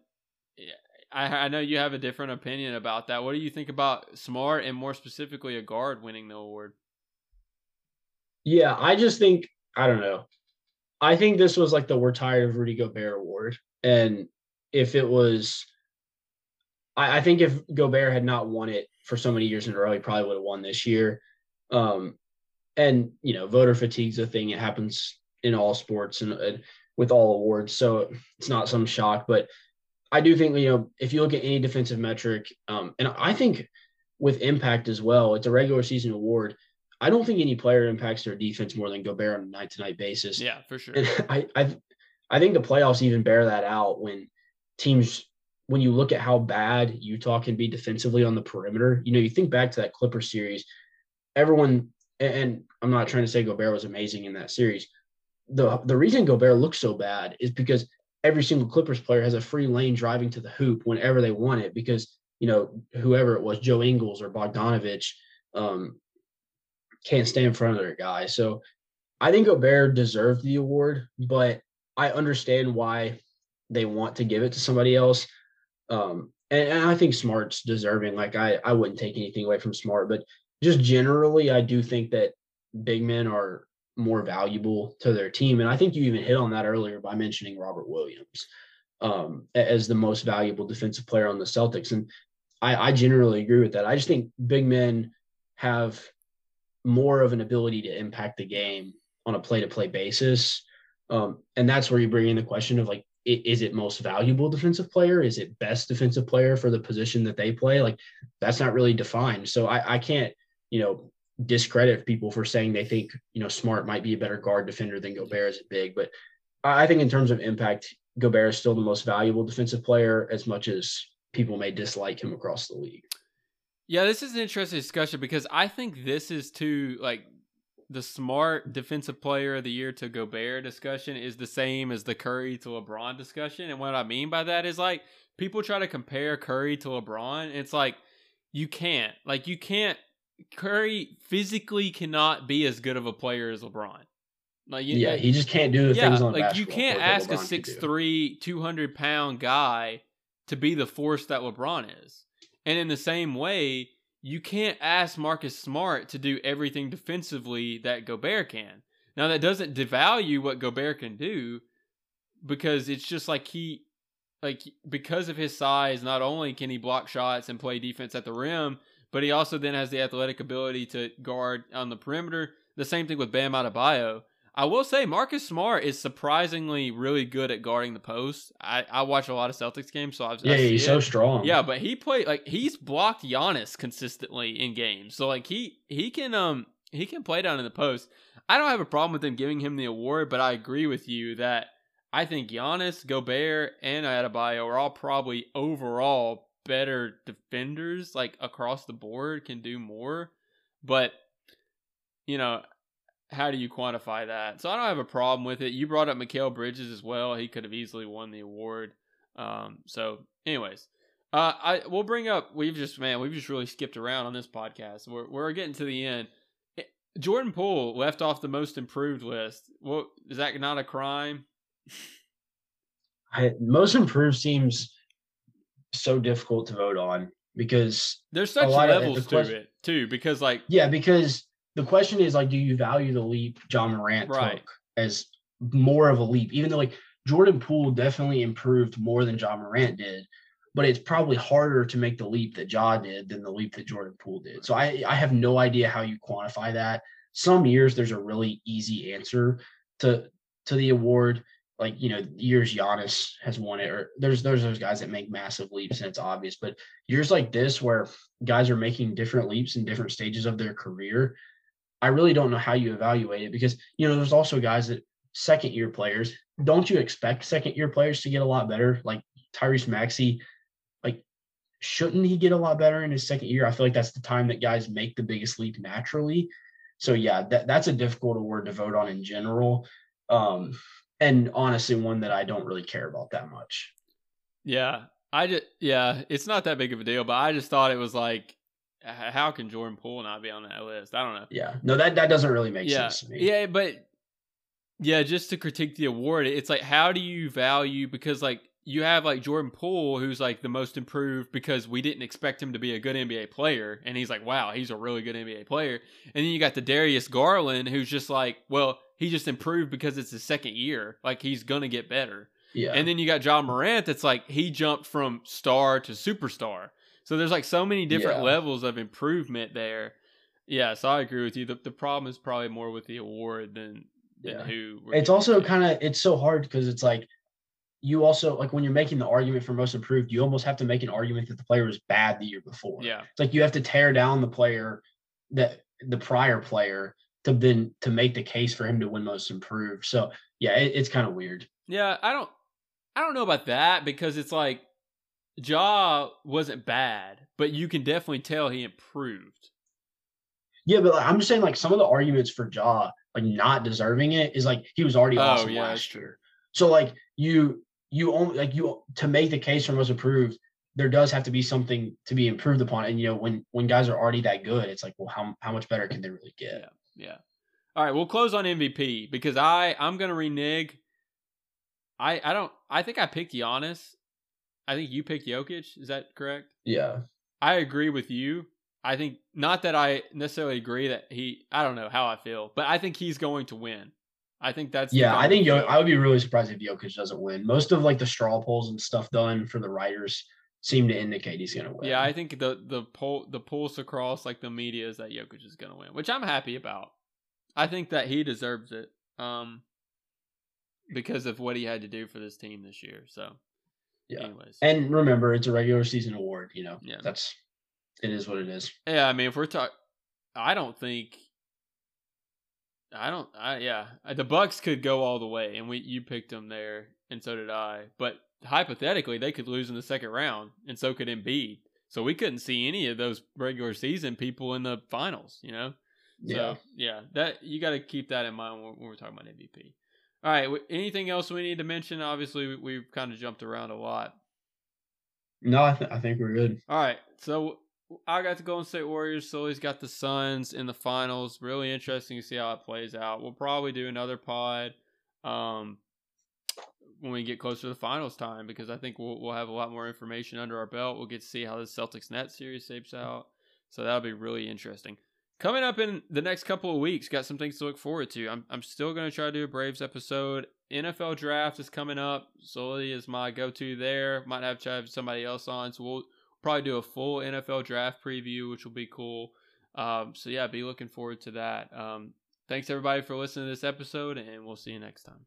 I, I know you have a different opinion about that. What do you think about Smart and more specifically a guard winning the award? Yeah, I just think I don't know. I think this was like the "We're tired of Rudy Gobert" award, and if it was, I, I think if Gobert had not won it for so many years in a row, he probably would have won this year. Um, and you know, voter fatigue's a thing; it happens in all sports and, with all awards, so it's not some shock. But I do think you know if you look at any defensive metric, um, and I think with impact as well, it's a regular season award. I don't think any player impacts their defense more than Gobert on a night to night basis. Yeah, for sure. And *laughs* I, I, I think the playoffs even bear that out when teams, when you look at how bad Utah can be defensively on the perimeter. You know, you think back to that Clipper series. Everyone, and I'm not trying to say Gobert was amazing in that series. The the reason Gobert looks so bad is because every single Clippers player has a free lane driving to the hoop whenever they want it because you know whoever it was, Joe Ingles or Bogdanovic, um, can't stay in front of their guy. So I think Gobert deserved the award, but I understand why they want to give it to somebody else. Um, and, and, I think Smart's deserving. Like I, I wouldn't take anything away from Smart, but just generally, I do think that big men are more valuable to their team. And I think you even hit on that earlier by mentioning Robert Williams um, as the most valuable defensive player on the Celtics. And I, I generally agree with that. I just think big men have more of an ability to impact the game on a play to play basis. Um, and that's where you bring in the question of like, is it most valuable defensive player? Is it best defensive player for the position that they play? Like, that's not really defined. So I, I can't, you know, discredit people for saying they think you know Smart might be a better guard defender than Gobert is big, but I think in terms of impact, Gobert is still the most valuable defensive player, as much as people may dislike him across the league. Yeah, this is an interesting discussion because I think this is too like the smart defensive player of the year to Gobert discussion is the same as the Curry to LeBron discussion. And what I mean by that is like people try to compare Curry to LeBron. It's like you can't. Like you can't Curry physically cannot be as good of a player as LeBron. Like, you, yeah, he just can't do the yeah, things on like you can't ask a 6'3", 200 pound guy to be the force that LeBron is. And in the same way, you can't ask Marcus Smart to do everything defensively that Gobert can. Now that doesn't devalue what Gobert can do because it's just like he like because of his size, not only can he block shots and play defense at the rim, but he also then has the athletic ability to guard on the perimeter. The same thing with Bam Adebayo. I will say Marcus Smart is surprisingly really good at guarding the post. I, I watch a lot of Celtics games, so I've yeah, he's it. so strong. Yeah, but he played like he's blocked Giannis consistently in games, so like he he can um he can play down in the post. I don't have a problem with them giving him the award, but I agree with you that I think Giannis, Gobert, and Adebayo are all probably overall better defenders like across the board can do more but you know how do you quantify that? So i don't have a problem with it. You brought up Mikal Bridges as well. He could have easily won the award. Um so anyways uh i we'll bring up we've just man we've just really skipped around on this podcast. We're, we're getting to the end. Eh, jordan poole left off the most improved list. Well is that not a crime? I, most improved seems so difficult to vote on because there's such levels the question, to it too. Because like yeah, because the question is like, do you value the leap Ja Morant right. took as more of a leap? Even though like Jordan Poole definitely improved more than Ja Morant did, but it's probably harder to make the leap that Ja did than the leap that Jordan Poole did. So I I have no idea how you quantify that. Some years there's a really easy answer to to the award. like you know years Giannis has won it, or there's there's those guys that make massive leaps and it's obvious. But years like this where guys are making different leaps in different stages of their career, I really don't know how you evaluate it because you know there's also guys that second year players. Don't you expect second year players to get a lot better? Like Tyrese Maxey, like shouldn't he get a lot better in his second year? I feel like that's the time that guys make the biggest leap naturally. So yeah, that, that's a difficult award to vote on in general. Um, and honestly, one that I don't really care about that much. Yeah, I just yeah, it's not that big of a deal, but I just thought it was like, how can Jordan Poole not be on that list? I don't know. Yeah, no, that that doesn't really make yeah. sense to me. Yeah, but yeah, just to critique the award, it's like how do you value because like you have like Jordan Poole, who's like the most improved because we didn't expect him to be a good NBA player, and he's like, wow, he's a really good NBA player. And then you got the Darius Garland, who's just like, well, he just improved because it's his second year, like he's gonna get better. Yeah. And then you got Ja Morant, that's like he jumped from star to superstar. So there's like so many different Yeah. levels of improvement there. Yeah, so I agree with you. The, the problem is probably more with the award than than Yeah. who. it's also kind of it's so hard because it's like you also like when you're making the argument for most improved, you almost have to make an argument that the player was bad the year before. yeah. It's like you have to tear down the player that the prior player to then to make the case for him to win most improved. So yeah, it, it's kind of weird. Yeah, I don't I don't know about that because it's like Ja wasn't bad, but you can definitely tell he improved. Yeah, but like, I'm just saying like some of the arguments for Ja like not deserving it is like he was already Oh, awesome yeah, last year. So like you you only like you to make the case for most improved, there does have to be something to be improved upon. And you know when when guys are already that good, it's like well how how much better can they really get? Yeah. Yeah. All right, we'll close on MVP because I I'm gonna renege. I I don't I think I picked Giannis. I think you picked Jokic. Is that correct? Yeah. I agree with you. I think not that I necessarily agree that he. I don't know how I feel, but I think he's going to win. I think that's Yeah, I think Yo- I would be really surprised if Jokic doesn't win. Most of like the straw polls and stuff done for the writers seem to indicate he's going to win. Yeah, I think the the poll the pulse across like the media is that Jokic is going to win, which I'm happy about. I think that he deserves it, um, because of what he had to do for this team this year. So, Yeah. anyways, And remember, it's a regular season award. You know, Yeah. that's it is what it is. yeah, I mean, if we're talking, I don't think, I don't, I yeah, the Bucks could go all the way, and we you picked them there, and so did I. But hypothetically, they could lose in the second round, and so could Embiid. So we couldn't see any of those regular season people in the finals. You know. Yeah. So yeah, that you got to keep that in mind when, when we're talking about MVP. All right, anything else we need to mention? Obviously, we, we've kind of jumped around a lot. No, I, th- I think we're good. All right, so I got the Golden State Warriors. Sully's got the Suns in the finals. Really interesting to see how it plays out. We'll probably do another pod um, when we get closer to the finals time because I think we'll we'll have a lot more information under our belt. We'll get to see how the Celtics net series shapes out. So that'll be really interesting. Coming up in the next couple of weeks, got some things to look forward to. I'm I'm still gonna try to do a Braves episode. NFL draft is coming up. Sully is my go to there. Might have to have somebody else on. So we'll probably do a full NFL draft preview, which will be cool. Um, so yeah, be looking forward to that. Um, thanks everybody for listening to this episode, and we'll see you next time.